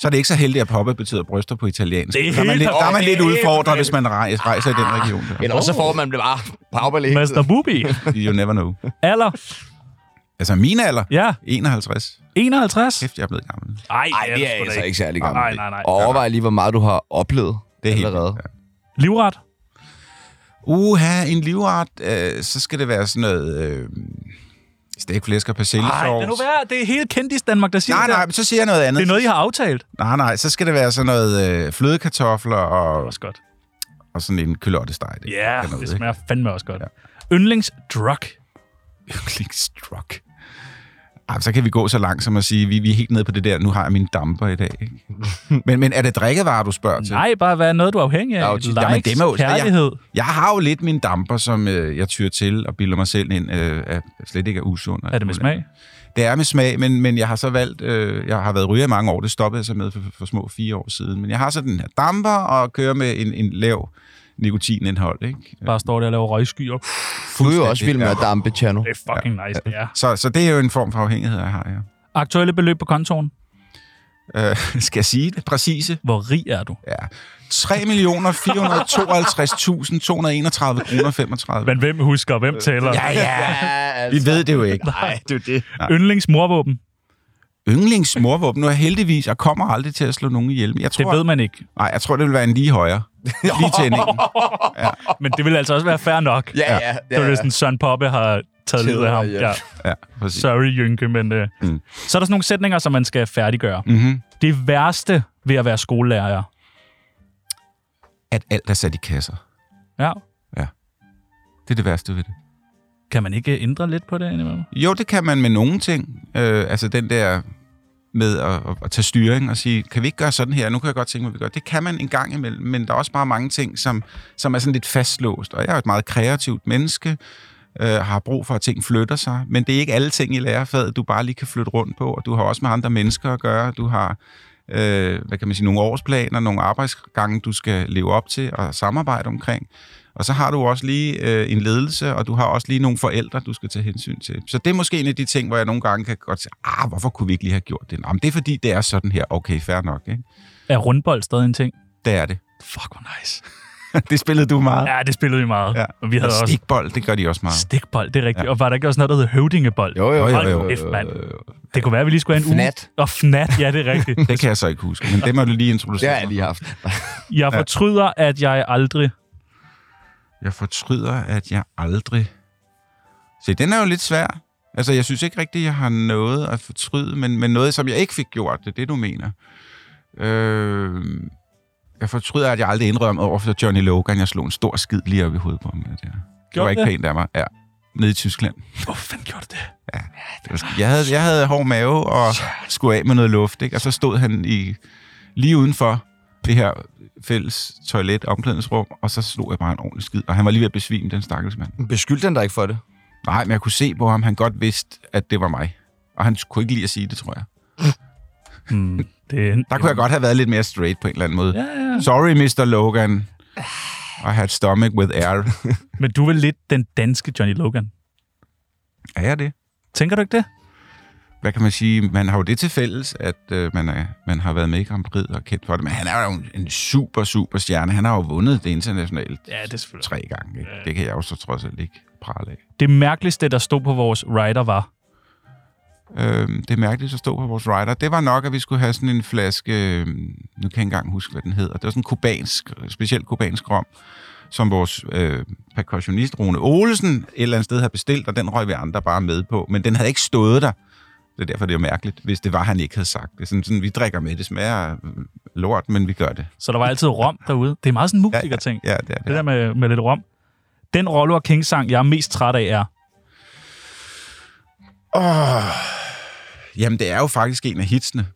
Så er det ikke så heldigt, at Poppe betyder bryster på italiensk. Det er der er man helt lidt, der er man lidt helt udfordret, hvis man rejser, rejser i den region. Der. Eller også så får man det bare powerballet. Mr. Bubi. You never know. Alder? Altså, min alder? Ja. 51. 51? Kæft, jeg er blevet gammel. Ej, Nej, det er altså ikke særlig gammel. Nej, nej, nej. Og overvej lige, hvor meget du har oplevet Det er helt allerede. vildt, Livret? Uha, en livret, øh, så skal det være sådan noget... Øh, stegt flæsk og Nej, persillesovs. det nu være. Det er hele kendis Danmark, der siger Nej, det nej, men så siger jeg noget andet. Det er noget, I har aftalt. Nej, nej, så skal det være sådan noget øh, flødekartofler Det er og, også godt. og sådan en kylottesteg. Det Ja, kan noget, det ikke? smager fandme også godt. Yndlingsdrug? Yndlingsdrug. Ej, så kan vi gå så langt som at sige, vi, vi er helt nede på det der, nu har jeg min damper i dag. Ikke? men, men er det drikkevarer, du spørger til? Nej, bare hvad er noget, du er afhængig af? Ja, Likes, jamen, det må jo- kærlighed. Jeg har jo lidt min damper, som øh, jeg tyrer til og bilder mig selv ind, øh, er slet ikke er usund. Er det med smag? Det er med smag, men, men jeg har så valgt, øh, jeg har været ryger i mange år, det stoppede jeg så med for, for små fire år siden, men jeg har så den her damper og kører med en, en lav nikotinindhold. Ikke? Bare står der og laver røgskyer. Du er jo også vild med at dampe, Tjerno. Det er fucking nice, det er. Så, så det er jo en form for afhængighed, jeg har, ja. Aktuelle beløb på kontoen. Øh, skal jeg sige det præcise? Hvor rig er du? Ja. 3.452.231 kroner 35. Men hvem husker, hvem tæller? Ja, ja. Vi ved det jo ikke. Nej, det er det. Yndlingsmorvåben. Yndlingsmorvåben. Nu er jeg heldigvis, jeg kommer aldrig til at slå nogen ihjel. Jeg Det tror, ved man ikke. Nej, jeg tror, det vil være en lige højere. Lige tændingen. Men det vil altså også være fair nok. Ja, ja. ja, Det er jo sådan, Søren Poppe har taget livet af ham. Ja. ja. Ja, præcis. Sorry, Jynke, men... Uh... Mm. Så er der sådan nogle sætninger, som man skal færdiggøre. Mm-hmm. Det værste ved at være skolelærer. At alt er sat i kasser. Ja. Det er det værste ved det. Kan man ikke ændre lidt på det indimellem? Jo, det kan man med nogle ting. Øh, altså den der med at, at, tage styring og sige, kan vi ikke gøre sådan her? Nu kan jeg godt tænke mig, at vi gør. Det kan man en gang imellem, men der er også bare mange ting, som, som er sådan lidt fastlåst. Og jeg er et meget kreativt menneske, øh, har brug for, at ting flytter sig. Men det er ikke alle ting i lærerfaget, du bare lige kan flytte rundt på. Og du har også med andre mennesker at gøre. Du har øh, hvad kan man sige, nogle årsplaner, nogle arbejdsgange, du skal leve op til og samarbejde omkring. Og så har du også lige øh, en ledelse, og du har også lige nogle forældre, du skal tage hensyn til. Så det er måske en af de ting, hvor jeg nogle gange kan godt sige, ah, hvorfor kunne vi ikke lige have gjort det? Nå, men det er fordi, det er sådan her. Okay, fair nok, ikke? Er rundbold stadig en ting? Det er det. Fuck, hvor nice. det spillede du meget. Ja, det spillede vi meget. Ja. Og vi havde Og også stikbold, det gør de også meget. stikbold, det er rigtigt. Ja. Og var der ikke også noget, der hed høvdingebold? Jo, jo, Jo, jo, Hold jo. kæft, mand. Det kunne være, at vi lige skulle have en Fnat. uge. Og fnat, ja, det er rigtigt. Det kan jeg så ikke huske, men det må du lige Det introducere. har jeg lige haft. Jeg fortryder, at jeg aldrig... Jeg fortryder, at jeg aldrig... Se, den er jo lidt svær. Altså, jeg synes ikke rigtigt, jeg har noget at fortryde, men, men noget, som jeg ikke fik gjort, det er det, du mener. Øh, jeg fortryder, at jeg aldrig indrømmede over for Johnny Logan, jeg slog en stor skid lige op i hovedet på ham. med Det, det var ikke det? pænt af mig. Ja, nede i Tyskland. Hvor fanden gjorde det? Det var, jeg, havde, jeg havde hård mave og skulle af med noget luft, ikke? og så stod han i, lige udenfor det her fælles toilet, omklædningsrum, og så slog jeg bare en ordentlig skid, og han var lige ved at besvime, den stakkels mand. Beskyldte han dig ikke for det? Nej, men jeg kunne se på ham, han godt vidste, at det var mig. Og han kunne ikke lide at sige det, tror jeg. Hmm, det, Der kunne jeg godt have været lidt mere straight på en eller anden måde. Ja, ja. Sorry, Mr. Logan. I had stomach with air. Men du er vel lidt den danske Johnny Logan. er jeg det? Tænker du ikke det? Hvad kan man sige? Man har jo det til fælles, at øh, man, er, man har været med i Grand Prix og kendt for det. Men han er jo en, en super, super stjerne. Han har jo vundet det internationalt Ja, det er tre gange. Ikke? Det kan jeg jo så trods alt ikke prale af. Det mærkeligste, der stod på vores rider, var... Øh, det er mærkeligt at stå på vores rider. Det var nok, at vi skulle have sådan en flaske, øh, nu kan jeg ikke engang huske, hvad den hedder. Det var sådan en kubansk, specielt kubansk rom, som vores øh, percussionist Rune Olsen et eller andet sted havde bestilt, og den røg vi andre bare med på. Men den havde ikke stået der. Det er derfor, det er jo mærkeligt, hvis det var, han ikke havde sagt. Det sådan, sådan vi drikker med, det smager øh, lort, men vi gør det. Så der var altid rom derude. Det er meget sådan en musiker-ting. Ja, det er Det det. der med, med lidt rom. Den Rollo og King-sang, jeg er mest træt af, er... Åh, jamen, det er jo faktisk en af hitsene.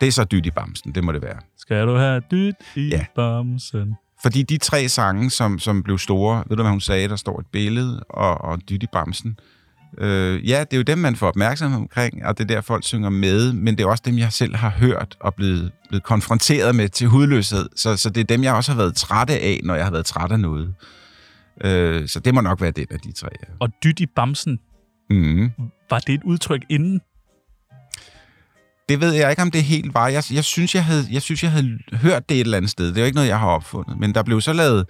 Det er så dyt i bamsen, det må det være. Skal du have dyt i Ja. ja. bamsen? Fordi de tre sange, som, som blev store, ved du, hvad hun sagde? Der står et billede og, og dyt i bamsen. Øh, ja, det er jo dem, man får opmærksomhed omkring, og det er der, folk synger med, men det er også dem, jeg selv har hørt og blevet, blevet konfronteret med til hudløshed. Så, så det er dem, jeg også har været træt af, når jeg har været træt af noget. Øh, så det må nok være den af de tre. Ja. Og dyt i bamsen, Mm. var det et udtryk inden? Det ved jeg ikke, om det helt var. Jeg, jeg, synes, jeg, havde, jeg synes, jeg havde hørt det et eller andet sted. Det er jo ikke noget, jeg har opfundet. Men der blev så lavet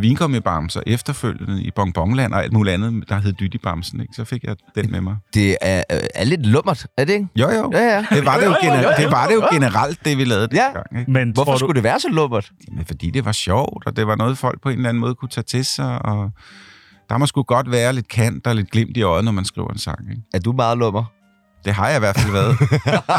vingummibamser efterfølgende i Bonbonland og alt muligt andet, der hed Dyttibamsen. Ikke? Så fik jeg den med mig. Det er, er lidt lummert, er det ikke? Jo, jo. Ja, ja. Det var det jo, gener- det, var det jo generelt, det vi lavede Ja. dengang. Ikke? Men Hvorfor du, skulle det være så lummert? Jamen, fordi det var sjovt, og det var noget, folk på en eller anden måde kunne tage til sig. Og der må sgu godt være lidt kant og lidt glimt i øjet, når man skriver en sang. Ikke? Er du meget lummer? Det har jeg i hvert fald været.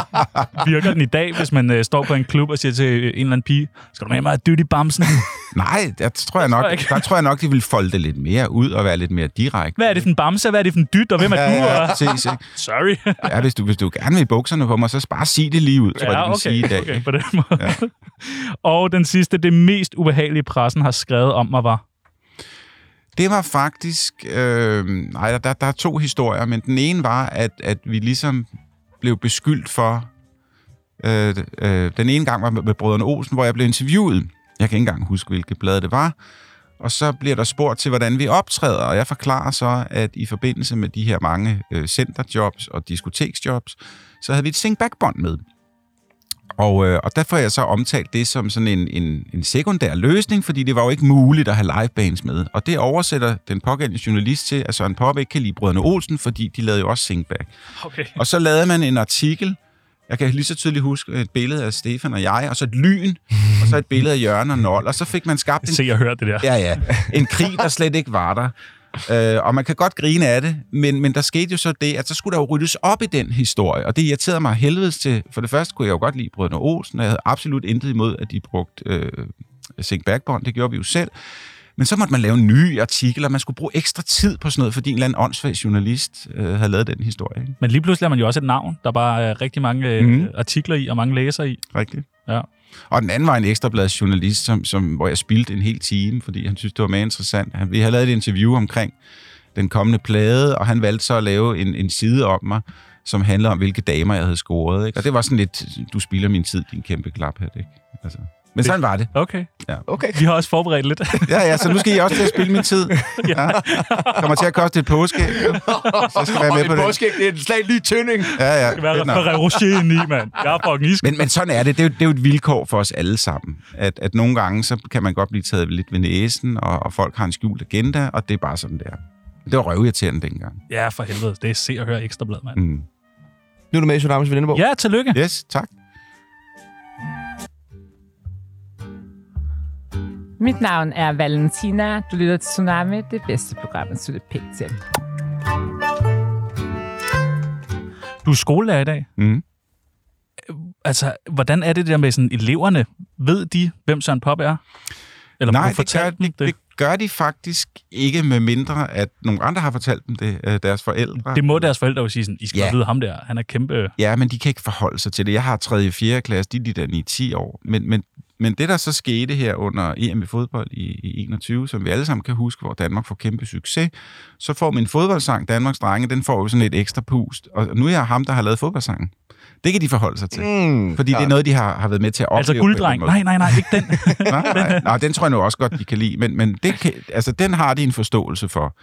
virker den i dag, hvis man øh, står på en klub og siger til en eller anden pige, skal du med mig dyt i bamsen? Nej, der tror jeg, nok, tror jeg der tror jeg nok, de vil folde det lidt mere ud og være lidt mere direkte. Hvad er det for en bamse? Hvad er det for en dyt? Og hvem er Ja, du? ja, præcis, ikke? Sorry. Ja, hvis du, hvis du gerne vil i bukserne på mig, så bare sig det lige ud, tror jeg, de ja, vil okay, sige i dag. okay, på den måde. Ja. og den sidste, det mest ubehagelige pressen har skrevet om mig var, det var faktisk... Øh, nej, der, der er to historier, men den ene var, at, at vi ligesom blev beskyldt for... Øh, øh, den ene gang var med, med Brødrene Olsen, hvor jeg blev interviewet. Jeg kan ikke engang huske, hvilket blad det var. Og så bliver der spurgt til, hvordan vi optræder, og jeg forklarer så, at i forbindelse med de her mange øh, centerjobs og diskoteksjobs, så havde vi et sing-back-bånd med. Og, øh, og der får jeg så omtalt det som sådan en, en, en sekundær løsning, fordi det var jo ikke muligt at have livebands med. Og det oversætter den pågældende journalist til, at Søren Poppe ikke kan lide Brødrene Olsen, fordi de lavede jo også singback. okay. Og så lavede man en artikel, jeg kan lige så tydeligt huske et billede af Stefan og jeg, og så et lyn, og så et billede af Jørgen og Nold, og så fik man skabt en Se, jeg hørte det der. Ja, ja. En krig, der slet ikke var der. Øh, og man kan godt grine af det, men, men der skete jo så det, at så skulle der jo ryddes op i den historie, og det irriterede mig helvedes til. For det første kunne jeg jo godt lide Brødrene Olsen, og jeg havde absolut intet imod, at de brugte øh, Sing Backbone, det gjorde vi jo selv. Men så måtte man lave en ny artikel, og man skulle bruge ekstra tid på sådan noget, fordi en eller anden åndssvag journalist øh, havde lavet den historie. Ikke? Men lige pludselig har man jo også et navn, der bare er rigtig mange Mhm. mm. artikler i, og mange læser i. Rigtigt. Ja. Og den anden var en ekstrablads journalist, som, som, hvor jeg spildte en hel time, fordi han synes, det var meget interessant. Han, vi havde lavet et interview omkring den kommende plade, og han valgte så at lave en, en side om mig, som handler om, hvilke damer jeg havde scoret. Ikke? Og det var sådan lidt, du spilder min tid, din kæmpe klaphat. Ikke? Altså. Men sådan var det. Okay. Okay. Vi har også forberedt lidt. Ja, ja, så nu skal I også til at spille min tid. Ja. Kommer til at koste et påske. Så skal være med på det. Påske, det er en slag lige tynding. Ja, ja. Det er fedt nok. Ferrero i, mand. Jeg er fucking isk. Men, men sådan er det. Det er, jo, det er jo et vilkår for os alle sammen. At, at nogle gange, så kan man godt blive taget lidt ved næsen, og, og folk har en skjult agenda, og det er bare sådan, det er. Det var røvirriterende dengang. Ja, for helvede. Det er se og høre ekstrablad, mand. Mm. Nu er du med i Tsunamis venindebog. Ja, tillykke. Yes, tak. Mit navn er Valentina. Du lytter til Tsunami, det bedste program, at slutte pænt til. Du er skolelærer i dag. Mm. Altså, hvordan er det der med sådan eleverne? Ved de, hvem Søren Pop er? Eller Nej, du det gør, dem det, det gør de faktisk ikke, med mindre at nogle andre har fortalt dem det, øh, deres forældre. Det må deres forældre jo sige sådan, I skal Ja. ja. vide ham der. Han er kæmpe... Ja, men de kan ikke forholde sig til det. Jeg har 3. og 4. klasse, de er de der 9-10 år. Men, men, men det, der så skete her under EM i fodbold i, i 21, som vi alle sammen kan huske, hvor Danmark får kæmpe succes, så får min fodboldsang, Danmarks Drenge, den får jo sådan et ekstra pust. Og nu er jeg ham, der har lavet fodboldsangen. Det kan de forholde sig til. Mm, Fordi det er noget, de har, har været med til at opleve. Altså på en gulddreng. eller anden Nej, nej, nej, ikke den. nej, nej, nej, den tror jeg nu også godt, de kan lide. Men, men det kan, altså, den har de en forståelse for.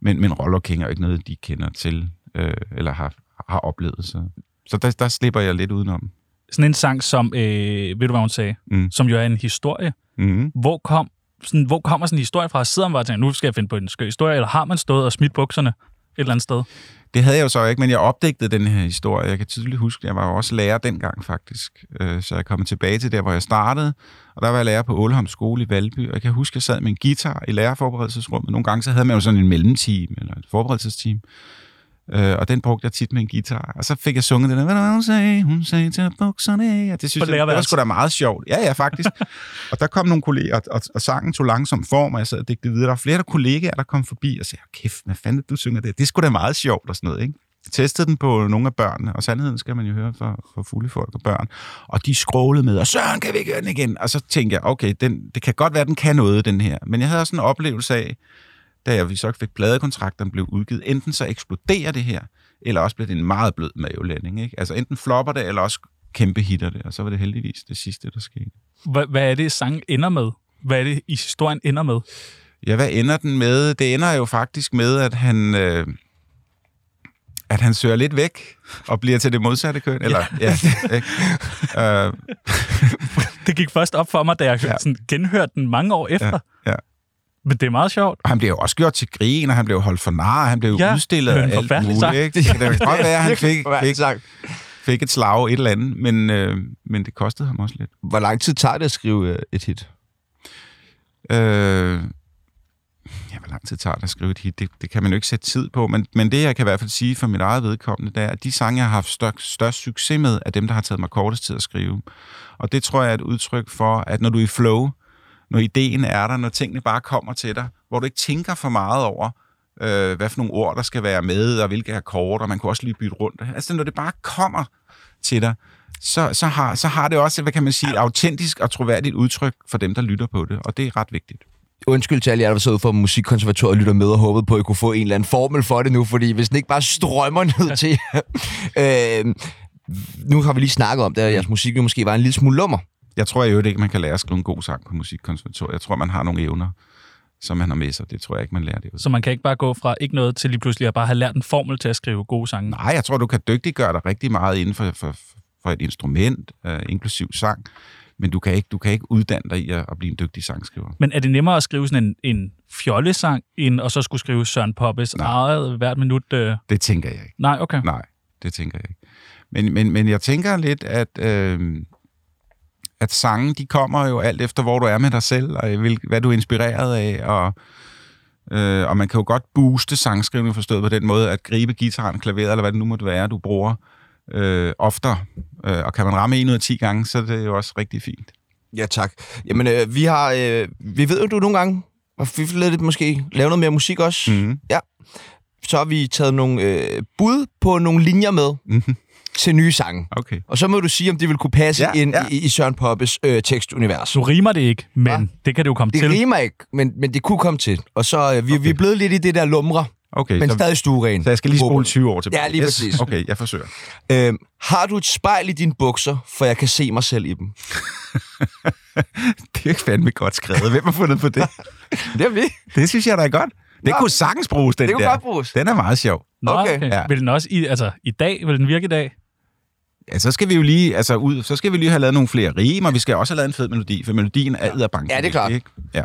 Men, men Roller King er jo ikke noget, de kender til, øh, eller har, har oplevet. Så, så der, der slipper jeg lidt udenom. Sådan en sang som, øh, ved du hvad hun sagde, Mm. som jo er en historie. Mm. Hvor, kom, sådan, hvor kommer sådan en historie fra? Sidder man bare og tænker, nu skal jeg finde på en skøn historie, eller har man stået og smidt bukserne et eller andet sted? Det havde jeg jo så ikke, men jeg opdagede den her historie. Jeg kan tydeligt huske, at jeg var også lærer dengang faktisk. Øh, Så jeg kom tilbage til der, hvor jeg startede. Og der var jeg lærer på Ålholm skole i Valby. Og jeg kan huske, at jeg sad med en guitar i lærerforberedelsesrummet. Nogle gange så havde man jo sådan en mellemteam, eller et forberedelsesteam. Øh, Og den brugte jeg tit med en guitar. Og så fik jeg sunget den der, hvad hun sagde? Hun sagde til bukserne. af." Og det synes jeg, det var sgu da meget sjovt. Ja, ja, faktisk. og der kom nogle kolleger, og, og, og sangen tog langsom form, og jeg sad og digtede videre. Der var flere der kollegaer, der kom forbi og sagde, kæft, hvad fanden du synger det? Det er sgu da meget sjovt og sådan noget, ikke? Jeg testede den på nogle af børnene, og sandheden skal man jo høre for, for fulde folk og børn. Og de skrålede med, og Søren, kan vi høre den igen? Og så tænkte jeg, okay, den, det kan godt være, den kan noget, den her. Men jeg havde også en oplevelse af, da vi så fik pladekontrakterne blev udgivet, enten så eksploderer det her, eller også bliver det en meget blød mavelanding. Ikke? Altså enten flopper det, eller også kæmpe hitter det. Og så var det heldigvis det sidste, der skete. Hvad, hvad er det, sangen ender med? Hvad er det, i historien ender med? Ja, hvad ender den med? Det ender jo faktisk med, at han... Øh, at han søger lidt væk og bliver til det modsatte køn. Eller, ja. ikke? Øh, Det gik først op for mig, da jeg Ja. ja. sådan, genhørte den mange år efter. ja. Men det er meget sjovt. Han blev jo også gjort til grin, og han blev holdt for nar, han blev Ja, udstillet af alt muligt. sang. Ikke? Det kan godt være, at han fik, fik, sagt. fik et slag et eller andet, men, øh, men det kostede ham også lidt. Hvor lang tid tager det at skrive øh, et hit? Øh, ja, hvor lang tid tager det at skrive et hit? Det, det kan man jo ikke sætte tid på, men, men det, jeg kan i hvert fald sige for mit eget vedkommende, det er, at de sange, jeg har haft størst, størst succes med, er dem, der har taget mig kortest tid at skrive. Og det tror jeg er et udtryk for, at når du er i flow, når ideen er der, når tingene bare kommer til dig, hvor du ikke tænker for meget over, øh, hvad for nogle ord, der skal være med, og hvilke akkorder, man kunne også lige bytte rundt. Altså, når det bare kommer til dig, så, så, har, så har det også, hvad kan man sige, et autentisk og troværdigt udtryk for dem, der lytter på det, og det er ret vigtigt. Undskyld til alle jer, der sidder for musikkonservatoriet og lytter med og håbede på, at I kunne få en eller anden formel for det nu, fordi hvis den ikke bare strømmer ned til øh, nu har vi lige snakket om det, at jeres musik jo måske var en lille smule lummer. Jeg tror jo ikke, man kan lære at skrive en god sang på musikkonservatoriet. Jeg tror, man har nogle evner, som man har med sig. Det tror jeg ikke, man lærer det. ud. Så man kan ikke bare gå fra ikke noget til lige pludselig at bare have lært en formel til at skrive gode sange. Nej, jeg tror, du kan dygtiggøre dig rigtig meget inden for, for, for et instrument, øh, inklusiv sang. Men du kan ikke, du kan ikke uddanne dig i at, at blive en dygtig sangskriver. Men er det nemmere at skrive sådan en, en fjollesang, end at så skulle skrive Søren Poppes Nej. eget hvert minut? Øh... Det tænker jeg ikke. Nej, okay. Nej, det tænker jeg ikke. Men, men, men jeg tænker lidt, at, øh, at sange, de kommer jo alt efter, hvor du er med dig selv, og hvil, hvad du er inspireret af, og, øh, og man kan jo godt booste sangskrivning forstået på den måde, at gribe gitaren, klaveret, eller hvad det nu måtte være, du bruger øh, oftere. Øh, og kan man ramme en ud af 10 gange, så er det jo også rigtig fint. Ja, tak. Jamen, øh, vi har... Øh, vi ved jo, du nogle gange har lidt måske, lave noget mere musik også. Mm. Ja. Så har vi taget nogle øh, bud på nogle linjer med Mm-hmm. Til nye sange. Okay. Og så må du sige, om det vil kunne passe Ja, ja, ind ja. ja. I, i Søren Poppes øh, tekstunivers. Nu rimer det ikke, men Hva? det kan det jo komme Det til. rimer ikke, men, men det kunne komme til. Og så øh, vi, vi er blevet lidt i det der lumre Okay, men så, stadig stueren. så jeg skal lige spole 20 år tilbage. Ja, lige præcis. Okay, jeg forsøger. Øhm, har du et spejl i dine bukser, for jeg kan se mig selv i dem? Det er fandme godt skrevet. Hvem har fundet på det? Det er vi. Det synes jeg da er godt. Det Nå. kunne sagtens bruges, den Det kunne der. godt bruges. Den er meget sjov. Nå, Okay. okay. Ja. Vil den også i, altså, i dag, vil den virke i dag? Ja, så skal vi jo lige, altså ud, så skal vi lige have lavet nogle flere rim, og vi skal også have lavet en fed melodi, for melodien er edderbank. Ja, det er klart. Ikke? Ja.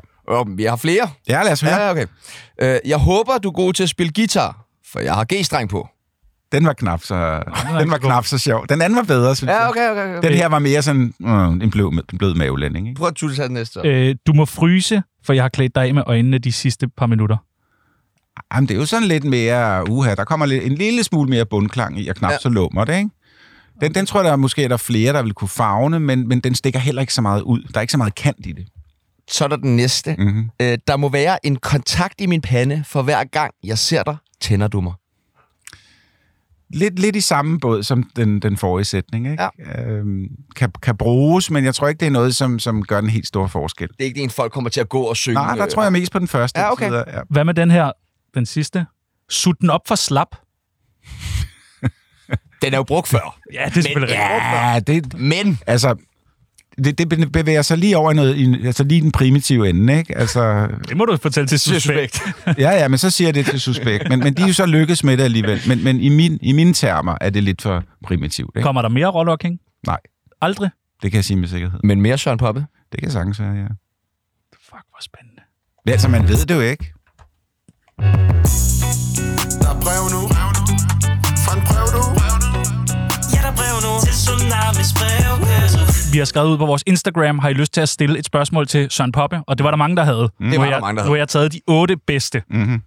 Vi har flere. ja, lad os høre. Ja, okay. Øh, jeg håber, du er god til at spille guitar, for jeg har G-streng på. Den var knap så, den var knap så sjov. Den anden var bedre, synes jeg. okay, okay. okay. Den her var mere sådan øh, en blød, en blød mavelænding. Ikke? Prøv at tulle den næste. Øh, du må fryse, for jeg har klædt dig af med øjnene de sidste par minutter. Jamen, det er jo sådan lidt mere, uha, der kommer lidt, en lille smule mere bundklang i, og knap Ja. ja. så lummer det, ikke? Den, den tror jeg, der er måske er der flere, der vil kunne fagne, men, men den stikker heller ikke så meget ud. Der er ikke så meget kant i det. Så er der den næste. Mm-hmm. Øh, der må være en kontakt i min pande, for hver gang jeg ser dig, tænder du mig. Lidt, lidt i samme båd som den, den forrige sætning, ikke? Ja. Øhm, kan, kan bruges, men jeg tror ikke, det er noget, som, som gør den helt store forskel. Det er ikke en, folk kommer til at gå og synge. Nej, der øh, tror jeg mest på den første. Ja, okay. Ja. Hvad med den her, den sidste? Sut den op for slap. Den er jo brugt før. Ja, det er selvfølgelig rigtigt. ja, det, Men altså, det, det bevæger sig lige over i noget, i, altså lige den primitive ende, ikke? Altså, Det må du fortælle til suspekt. ja, ja, men så siger jeg det til suspekt. Men, men de er jo så lykkes med det alligevel. Men, men i, min, i mine termer er det lidt for primitivt, ikke? Kommer der mere rålocking? Nej, Aldrig? det kan jeg sige med sikkerhed. Men mere Søren Poppe. Det kan sagtens være, ja. Fuck, hvor spændende. Ja, Altså, man ved det jo ikke. Der er brev nu Vi har skrevet ud på vores Instagram, har I lyst til at stille et spørgsmål til Søren Poppe? Og det var der mange, der havde. Mm. Det Nu var der jeg, mange, der Nu har jeg taget de otte bedste. Mm-hmm.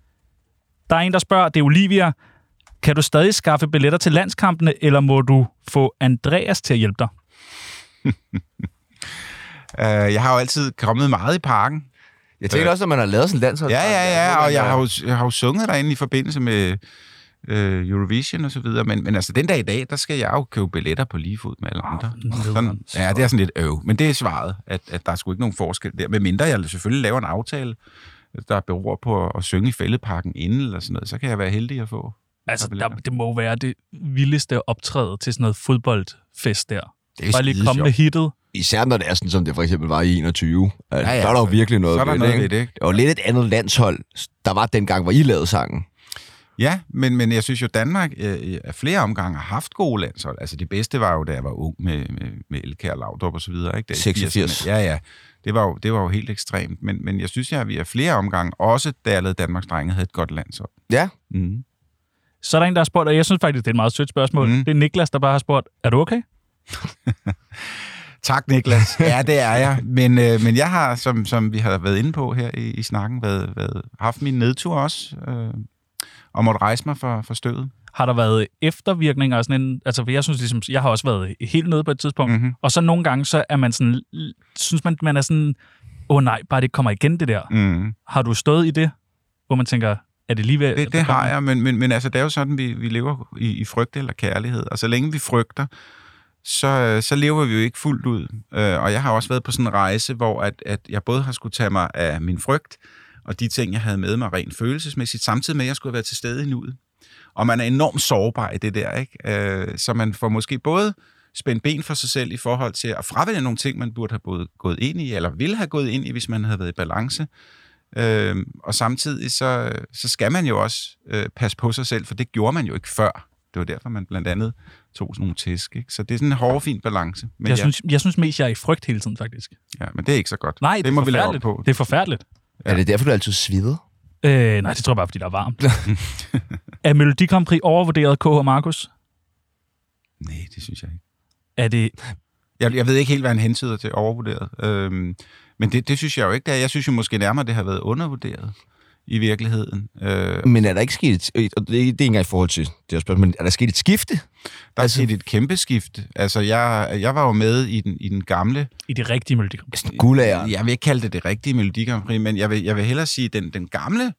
Der er en, der spørger, det er Olivia. Kan du stadig skaffe billetter til landskampene, eller må du få Andreas til at hjælpe dig? Uh, jeg har jo altid kommet meget i parken. Jeg tænker også, at man har lavet sådan en landshold. Ja, ja, ja, og jeg har jo, jeg har jo sunget derinde i forbindelse med øh, Eurovision og så videre, men, men altså den dag i dag, der skal jeg jo købe billetter på lige fod med alle andre. Sådan, ja, det er sådan lidt øv, men det er svaret, at, at der er sgu ikke nogen forskel der, medmindre jeg selvfølgelig laver en aftale, der beror på at, at synge i fældeparken inden eller sådan noget, så kan jeg være heldig at få. Altså, der, det må være det vildeste optræde til sådan noget fodboldfest der. Det er Bare lige komme med hittet. Især når det er sådan, som det for eksempel var i 21. Ja, ja, ja, der er der jo så- virkelig noget så er der ved noget det, ved det, ikke? Var lidt et andet landshold, der var dengang, hvor I lavede sangen. Ja, men, men jeg synes jo, Danmark øh, af flere omgange har haft gode landshold. Altså det bedste var jo, da jeg var ung med, med, med Elkær Laudrup og så videre. Ikke? Der i 86. 80'erne. Ja, ja. Det var, jo, det var jo helt ekstremt. Men, men jeg synes, at vi af flere omgange, også da jeg lavede Danmarks Drenge, havde et godt landshold. Ja, Mm. Så er der en, der har spurgt, og jeg synes faktisk, det er et meget sødt spørgsmål. Mm. Det er Niklas, der bare har spurgt, er du okay? Tak, Niklas. Ja, det er jeg. Men, øh, men jeg har, som, som vi har været inde på her i, i snakken, været, været, haft min nedtur også, øh, og måtte rejse mig for, for stødet. Har der været eftervirkninger af sådan en... Altså, for jeg synes ligesom, jeg har også været helt nede på et tidspunkt. Mhm. Og så nogle gange, så er man sådan... Synes man, man er sådan... Åh oh, nej, bare det kommer igen, det der. Mm. Har du stået i det, hvor man tænker, er det lige ved... Det, det har jeg, men, men, men altså, det er jo sådan, vi, vi lever i, i frygt eller kærlighed. Og så længe vi frygter, så, så lever vi jo ikke fuldt ud. Øh, og jeg har også været på sådan en rejse, hvor at, at jeg både har skulle tage mig af min frygt, og de ting, jeg havde med mig rent følelsesmæssigt, samtidig med, at jeg skulle være til stede i nuet. Og man er enormt sårbar i det der, ikke? Øh, så man får måske både spændt ben for sig selv i forhold til at fravælge nogle ting, man burde have både gået ind i, eller ville have gået ind i, hvis man havde været i balance. Øh, og samtidig så, så skal man jo også øh, passe på sig selv, for det gjorde man jo ikke før. Det var derfor, man blandt andet tog sådan nogle tæsk. Ikke? Så det er sådan en hårfin balance. Men Jeg, ja, synes, jeg synes mest, jeg er i frygt hele tiden, faktisk. ja, men det er ikke så godt. Nej, det, det, må er vi lave på. Det er forfærdeligt. Ja. er det derfor, du altid svider? Øh, nej, det tror jeg bare, fordi der er varmt. er Melodi Grand Prix overvurderet, K.H. Markus? Nej, det synes jeg ikke. Er det... Jeg, jeg ved ikke helt, hvad han hentyder til overvurderet. Øhm, men det, det synes jeg jo ikke, det er. Jeg synes jo måske nærmere, det har været undervurderet i virkeligheden. Øh, Men er der ikke sket et, og det er, det er ikke engang i forhold til det her spørgsmål, men er der sket et skifte? der er altså- sket et kæmpe skift. Altså, jeg, jeg var jo med i den, i den gamle I det rigtige Melodi Grand? Guldæren. Jeg vil ikke kalde det det rigtige Melodi Grand Prix, men jeg vil, jeg vil hellere sige den, den gamle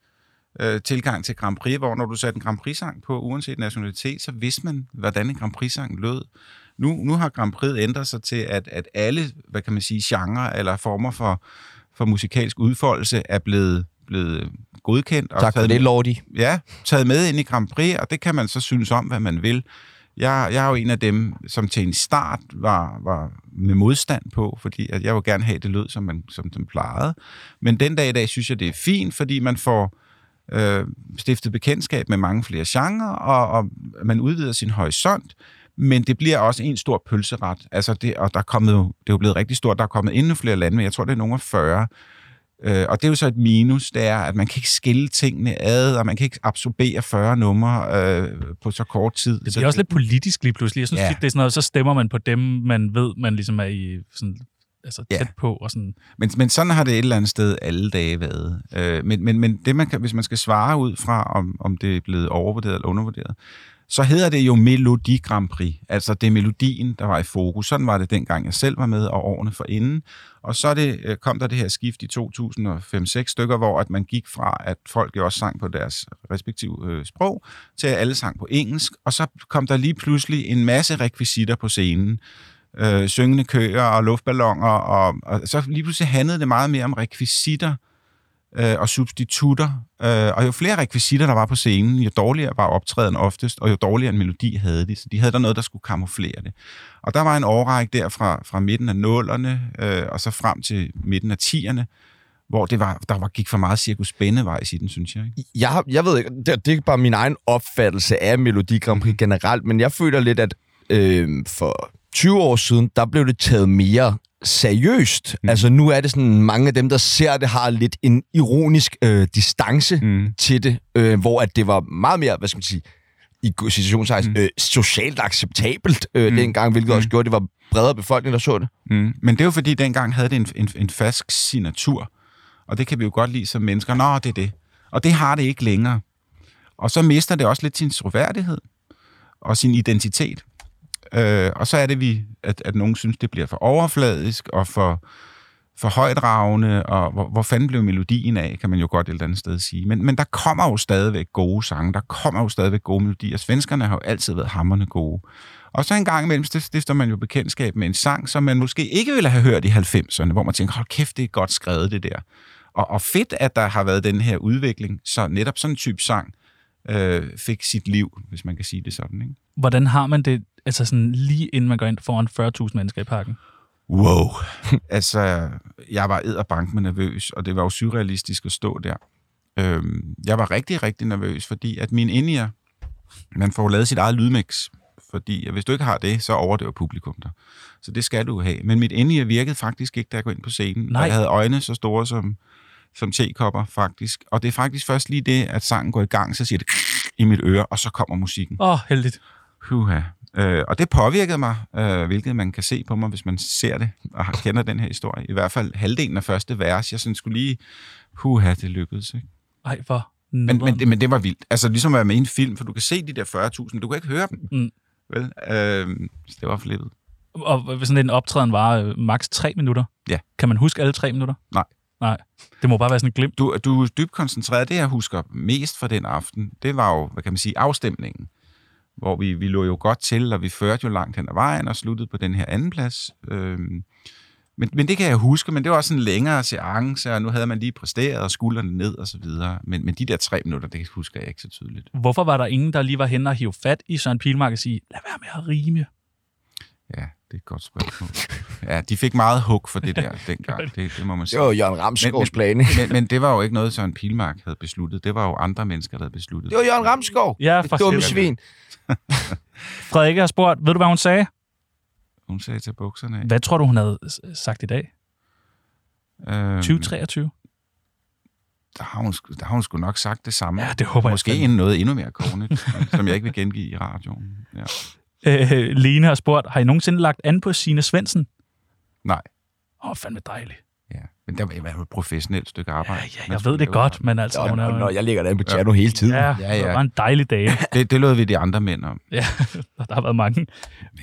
øh, tilgang til Grand Prix, hvor når du satte en Grand Prix-sang på, uanset nationalitet, så vidste man, hvordan en Grand Prix-sang lød. Nu, nu har Grand Prix ændret sig til, at, at alle, hvad kan man sige, genre eller former for, for musikalsk udfoldelse er blevet, blevet godkendt. Og Tak for det, Lordi. Ja, taget med ind i Grand Prix, og det kan man så synes om, hvad man vil. Jeg, jeg er jo en af dem, som til en start var, var med modstand på, fordi at jeg vil gerne have, det lød, som, man, som den plejede. Men den dag i dag synes jeg, det er fint, fordi man får øh, stiftet bekendtskab med mange flere genrer, og, og man udvider sin horisont, men det bliver også en stor pølseret. Altså det, og der er kommet, det er jo blevet rigtig stort, der er kommet endnu flere lande, men jeg tror, det er nogle af 40. Øh, og det er jo så et minus, det er, at man kan ikke skille tingene ad, og man kan ikke absorbere 40 numre øh, på så kort tid. Det bliver også lidt politisk lige pludselig. Jeg synes, Ja. ja. det er sådan noget, så stemmer man på dem, man ved, man ligesom er i sådan, altså Ja. tæt på. Og sådan. Men, men sådan har det et eller andet sted alle dage været. Øh, men, men, men det man kan, hvis man skal svare ud fra, om, om det er blevet overvurderet eller undervurderet, så hedder det jo Melodi Grand Prix. Altså det er melodien, der var i fokus. Sådan var det dengang, jeg selv var med, og årene forinden. Og så det, øh, kom der det her skift i 2005-6 stykker, hvor at man gik fra, at folk jo også sang på deres respektive øh, sprog, til at alle sang på engelsk. Og så kom der lige pludselig en masse rekvisitter på scenen øh, syngende køer og luftballoner, og, og så lige pludselig handlede det meget mere om rekvisitter øh, og substitutter. Øh, og jo flere rekvisitter, der var på scenen, jo dårligere var optræden oftest, og jo dårligere en melodi havde de. Så de havde der noget, der skulle kamuflere det. Og der var en årrække der fra, fra midten af nullerne, øh, og så frem til midten af tierne, hvor det var, der var, gik for meget cirkus spændevejs i den, synes jeg. Ikke? Jeg, jeg ved ikke, det, det er bare min egen opfattelse af Melodi Grand Prix generelt, men jeg føler lidt, at øh, for 20 år siden, der blev det taget mere seriøst. Mm. Altså nu er det sådan, mange af dem, der ser det, har lidt en ironisk øh, distance mm. til det, øh, hvor at det var meget mere, hvad skal man sige, i situationstegn, mm. øh, socialt acceptabelt øh, mm. dengang, hvilket mm. også gjorde, at det var bredere befolkning, der så det. Mm. Men det er jo fordi, dengang havde det en, en, en fast signatur, og det kan vi jo godt lide som mennesker. Nå, det er det. Og det har det ikke længere. Og så mister det også lidt sin troværdighed og sin identitet. Øh, og så er det, vi, at, at nogen synes, det bliver for overfladisk og for, for højdragende, og hvor, hvor fanden blev melodien af, kan man jo godt et eller andet sted sige. Men, men der kommer jo stadigvæk gode sange, der kommer jo stadigvæk gode melodier. Svenskerne har jo altid været hammerne gode. Og så en gang imellem det stifter man jo bekendtskab med en sang, som man måske ikke ville have hørt i 90'erne, hvor man tænker, hold kæft, det er godt skrevet det der. Og, og fedt, at der har været den her udvikling, så netop sådan en type sang øh, fik sit liv, hvis man kan sige det sådan. Ikke? Hvordan har man det, altså sådan lige inden man går ind foran 40.000 mennesker i parken? Wow. altså, jeg var edderbank med nervøs, og det var jo surrealistisk at stå der. Øhm, jeg var rigtig, rigtig nervøs, fordi at min indier, man får jo lavet sit eget lydmix, fordi hvis du ikke har det, så overdøver publikum dig. Så det skal du have. Men mit indier virkede faktisk ikke, da jeg går ind på scenen. Nej. Og jeg havde øjne så store som, som tekopper, faktisk. Og det er faktisk først lige det, at sangen går i gang, så siger det i mit øre, og så kommer musikken. Åh, oh, heldigt. Huha. Øh, og det påvirkede mig, øh, hvilket man kan se på mig, hvis man ser det og kender den her historie. I hvert fald halvdelen af første vers. Jeg synes skulle lige, huha, det lykkedes. Ikke? Ej, hvor Men, men, det, men det var vildt. Altså ligesom at være med i en film, for du kan se de der 40.000, du kan ikke høre dem. Mm. Vel? Øh, så det var flippet. Og hvis sådan en optræden var øh, maks tre minutter, Ja. kan man huske alle tre minutter? Nej. Nej. Det må bare være sådan en glimt. Du, du er dybt koncentreret. Det, jeg husker mest fra den aften, det var jo, hvad kan man sige, afstemningen. Hvor vi, vi lå jo godt til, og vi førte jo langt hen ad vejen og sluttede på den her anden plads. Øhm, men, men det kan jeg huske, men det var også en længere seance, og nu havde man lige præsteret og skuldrene ned og så videre. Men, men de der tre minutter, det husker jeg ikke så tydeligt. Hvorfor var der ingen, der lige var henne og hive fat i Søren Pilmark og sige, lad være med at rime? Ja, det er et godt spørgsmål. Ja, de fik meget hug for det der dengang, det, det må man sige. Det var Jørgen Ramsgaards plan. Men, men, men det var jo ikke noget, Søren Pilmark havde besluttet. Det var jo andre mennesker, der havde besluttet. Det var Jørgen Ramsgaard. Ja, Det dumme svin. Frederikke har spurgt, ved du, hvad hun sagde? Hun sagde til bukserne. Hvad tror du, hun havde sagt i dag? Øhm, 2023? der har, hun, der har hun sgu nok sagt det samme. Ja, det håber jeg Måske fandme. end noget endnu mere kornet, som jeg ikke vil gengive i radioen. Ja. Øh, Lene har spurgt, har I nogensinde lagt an på Signe Svendsen? Nej. Åh, oh, fandme dejligt. Ja. Men der var jo et professionelt stykke arbejde. Ja, ja, jeg ved det godt, men altså... Og, hun er og jo- når jeg ligger der på piano hele tiden. Ja, Ja, ja, ja. det var en dejlig dag. Det, det lød vi de andre mænd om. ja, der har været mange.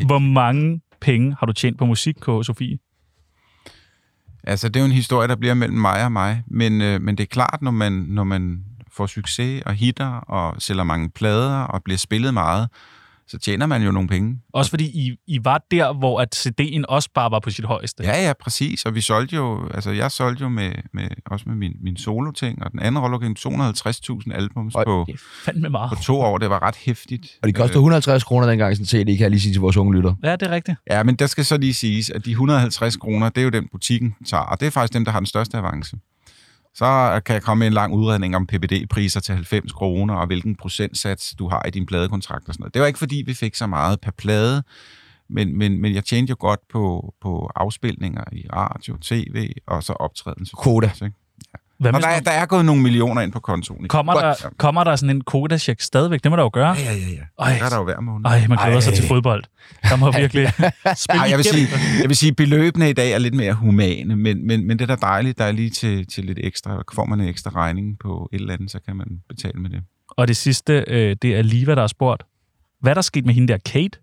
Hvor mange penge har du tjent på musik, K. Sofie? Altså, det er jo en historie, der bliver mellem mig og mig. Men, øh, men det er klart, når man, når man får succes og hitter og sælger mange plader og bliver spillet meget, så tjener man jo nogle penge. Også fordi I, I var der, hvor at CD'en også bare var på sit højeste. Ja, ja, præcis. Og vi solgte jo, altså jeg solgte jo med, med også med min, min solo-ting, og den anden rolle 250.000 albums Oj, på, Det fandme meget. på to år. Det var ret hæftigt. Og de koster 150 kroner dengang, sådan en CD, kan jeg lige sige til vores unge lytter. Ja, det er rigtigt. Ja, men der skal så lige siges, at de 150 kroner, det er jo den butikken tager, og det er faktisk dem, der har den største avance. Så kan jeg komme med en lang udredning om PPD-priser til 90 kroner, og hvilken procentsats du har i din pladekontrakt og sådan noget. Det var ikke, fordi vi fik så meget per plade, men, men, men jeg tjente jo godt på, på afspilninger i radio, tv og så optræden. Koda. Ikke? Hvad Og der, er- der er gået nogle millioner ind på kontoen. ikke? kommer, Godt. der, kommer der sådan en Koda-check stadigvæk? Det må der jo gøre. Ja, ja, ja. Ej. Der er der jo hver måned. Ej, man glæder sig til fodbold. Der må virkelig spille Ej, jeg, vil sige, jeg vil sige, at beløbene i dag er lidt mere humane, men, men, men det er da dejligt, der er lige til, til lidt ekstra. Får man en ekstra regning på et eller andet, så kan man betale med det. Og det sidste, øh, det er Liva, der har spurgt. Hvad er der sket med hende der, Kate?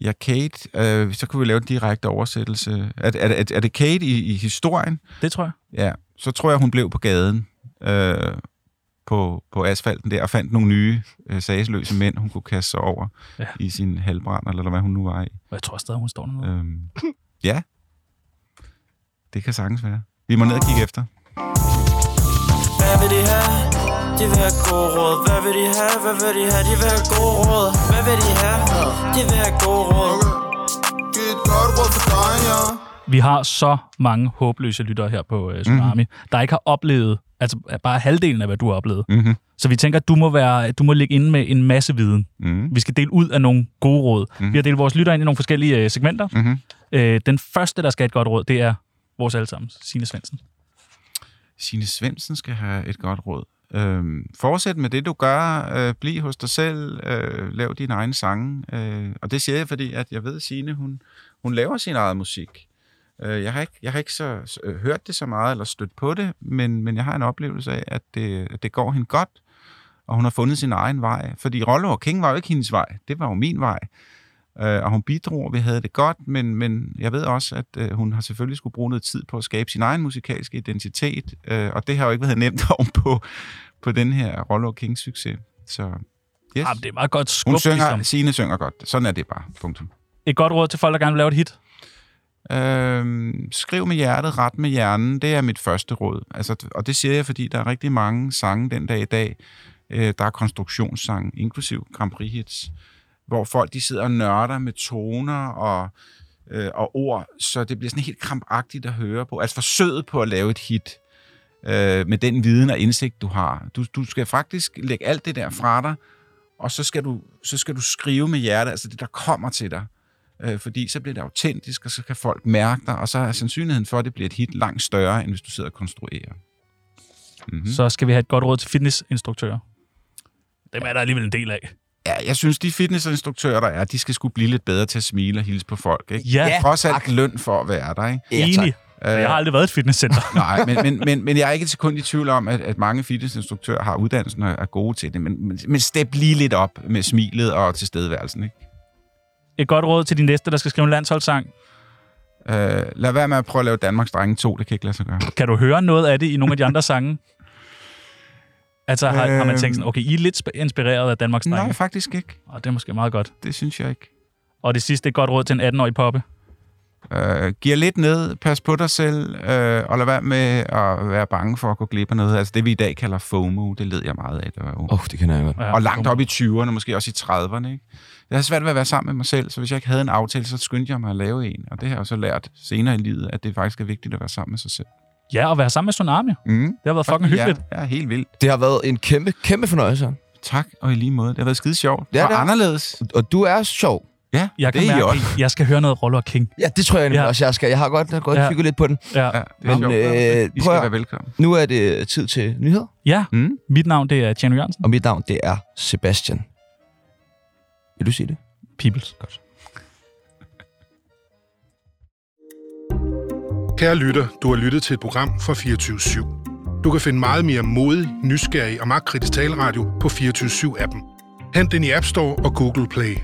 Ja, Kate, øh, så kunne vi lave en direkte oversættelse. Er, er, er, er det Kate i, i historien? Det tror jeg. Ja, så tror jeg, hun blev på gaden øh, på, på asfalten der og fandt nogle nye øh, sagsløse mænd, hun kunne kaste sig over Ja. i sin halvbrand, eller hvad hun nu var i. Og jeg tror stadig, hun står dernede. Øhm, ja, det kan sagtens være. Vi må ned og kigge efter. Hvad vil de have? De vil have god råd. Hvad vil de have? Hvad vil de have? De vil have god råd. Hvad vil de have? De vil have god råd. Giv et godt råd for dig, ja. Vi har så mange håbløse lyttere her på øh, Tsunami, mm-hmm. der ikke har oplevet, altså bare halvdelen af, hvad du har oplevet. Mm-hmm. Så vi tænker, at du må, være, du må ligge inde med en masse viden. Mm-hmm. Vi skal dele ud af nogle gode råd. Mm-hmm. Vi har delt vores lyttere ind i nogle forskellige øh, segmenter. Mm-hmm. Øh, den første, der skal have et godt råd, det er vores allesammen, Signe Svendsen. Signe Svendsen skal have et godt råd. Øhm, fortsæt med det, du gør. Øh, bliv hos dig selv. Øh, lav dine egne sange. Øh, og det siger jeg, fordi at jeg ved, at Signe, hun, hun laver sin egen musik. Øh, jeg har ikke, jeg har ikke så, så, øh, hørt det så meget, eller stødt på det, men, men jeg har en oplevelse af, at det, at det går hende godt, og hun har fundet sin egen vej. Fordi Rollo og King var jo ikke hendes vej, det var jo min vej. Øh, og hun bidrog, og vi havde det godt, men, men jeg ved også, at øh, hun har selvfølgelig skulle bruge noget tid på at skabe sin egen musikalske identitet, øh, og det har jo ikke været nemt ovenpå på, den her Rolle og King succes. Så yes. Ah, det er meget godt skub, hun synger, ligesom. Signe synger godt. Sådan er det bare. Punktum. Et godt råd til folk, der gerne vil lave et hit. Øhm, skriv med hjertet, ret med hjernen. Det er mit første råd. Altså, og det siger jeg, fordi der er rigtig mange sange den dag i dag. Øh, der er konstruktionssange, inklusiv Grand Prix hits, hvor folk de sidder og nørder med toner og, øh, og ord, så det bliver sådan helt krampagtigt at høre på. Altså forsøget på at lave et hit øh, med den viden og indsigt, du har. Du, du skal faktisk lægge alt det der fra dig, og så skal du, så skal du skrive med hjertet, altså det, der kommer til dig øh, fordi så bliver det autentisk, og så kan folk mærke dig, og så er sandsynligheden for, at det bliver et hit langt større, end hvis du sidder og konstruerer. Mm-hmm. Så skal vi have et godt råd til fitnessinstruktører. Dem er der alligevel en del af. Ja, jeg synes, de fitnessinstruktører, der er, de skal skulle blive lidt bedre til at smile og hilse på folk. Ikke? Ja, Trods alt løn for at være der. Ikke? Enig. Jeg har aldrig været et fitnesscenter. Nej, men, men, men, men jeg er ikke et sekund i tvivl om, at, at mange fitnessinstruktører har uddannelsen og er gode til det. Men, men, men step lige lidt op med smilet og tilstedeværelsen. Ikke? Et godt råd til de næste, der skal skrive en landsholdssang. Uh, lad være med at prøve at lave Danmarks Drenge 2, det kan ikke lade sig gøre. Kan du høre noget af det i nogle af de andre sange? Altså har, har man tænkt sådan, okay, I er lidt sp- inspireret af Danmarks Nej, Drenge. faktisk ikke. Og det er måske meget godt. Det synes jeg ikke. Og det sidste, et godt råd til en 18-årig poppe. Uh, giver lidt ned, pas på dig selv, uh, og lad være med at være bange for at gå glip af noget. Altså det, vi i dag kalder FOMO, det led jeg meget af, det var jo. Åh, oh, det kan jeg godt. Ja, og langt op i 20'erne, måske også i 30'erne. Ikke? Jeg har svært ved at være sammen med mig selv, så hvis jeg ikke havde en aftale, så skyndte jeg mig at lave en. Og det har jeg så lært senere i livet, at det faktisk er vigtigt at være sammen med sig selv. Ja, og være sammen med Tsunami. Mm. Det har været fucking hyggeligt. Ja, ja, helt vildt. Det har været en kæmpe, kæmpe fornøjelse. Tak, og i lige måde. Det har været skide sjovt. Ja, og det er. anderledes. Og du er sjov. Ja, Jeg kan det er I mærke, også. jeg skal høre noget Roller King. Ja, det tror jeg nemlig Ja. også, jeg skal. Jeg har godt, jeg har godt Ja. kigget lidt på den. Ja, Ja, det er Men, sjovt. øh, I skal være velkommen. Nu er det tid til nyheder, ja. Mm. mit navn det er Tjano Jørgensen. og mit navn det er Sebastian. Vil du sige det? Peoples. Godt. Kære lytter, du har lyttet til et program fra 24 Du kan finde meget mere modig, nysgerrig og magtkritisk taleradio på 24 appen Hent den i App Store og Google Play.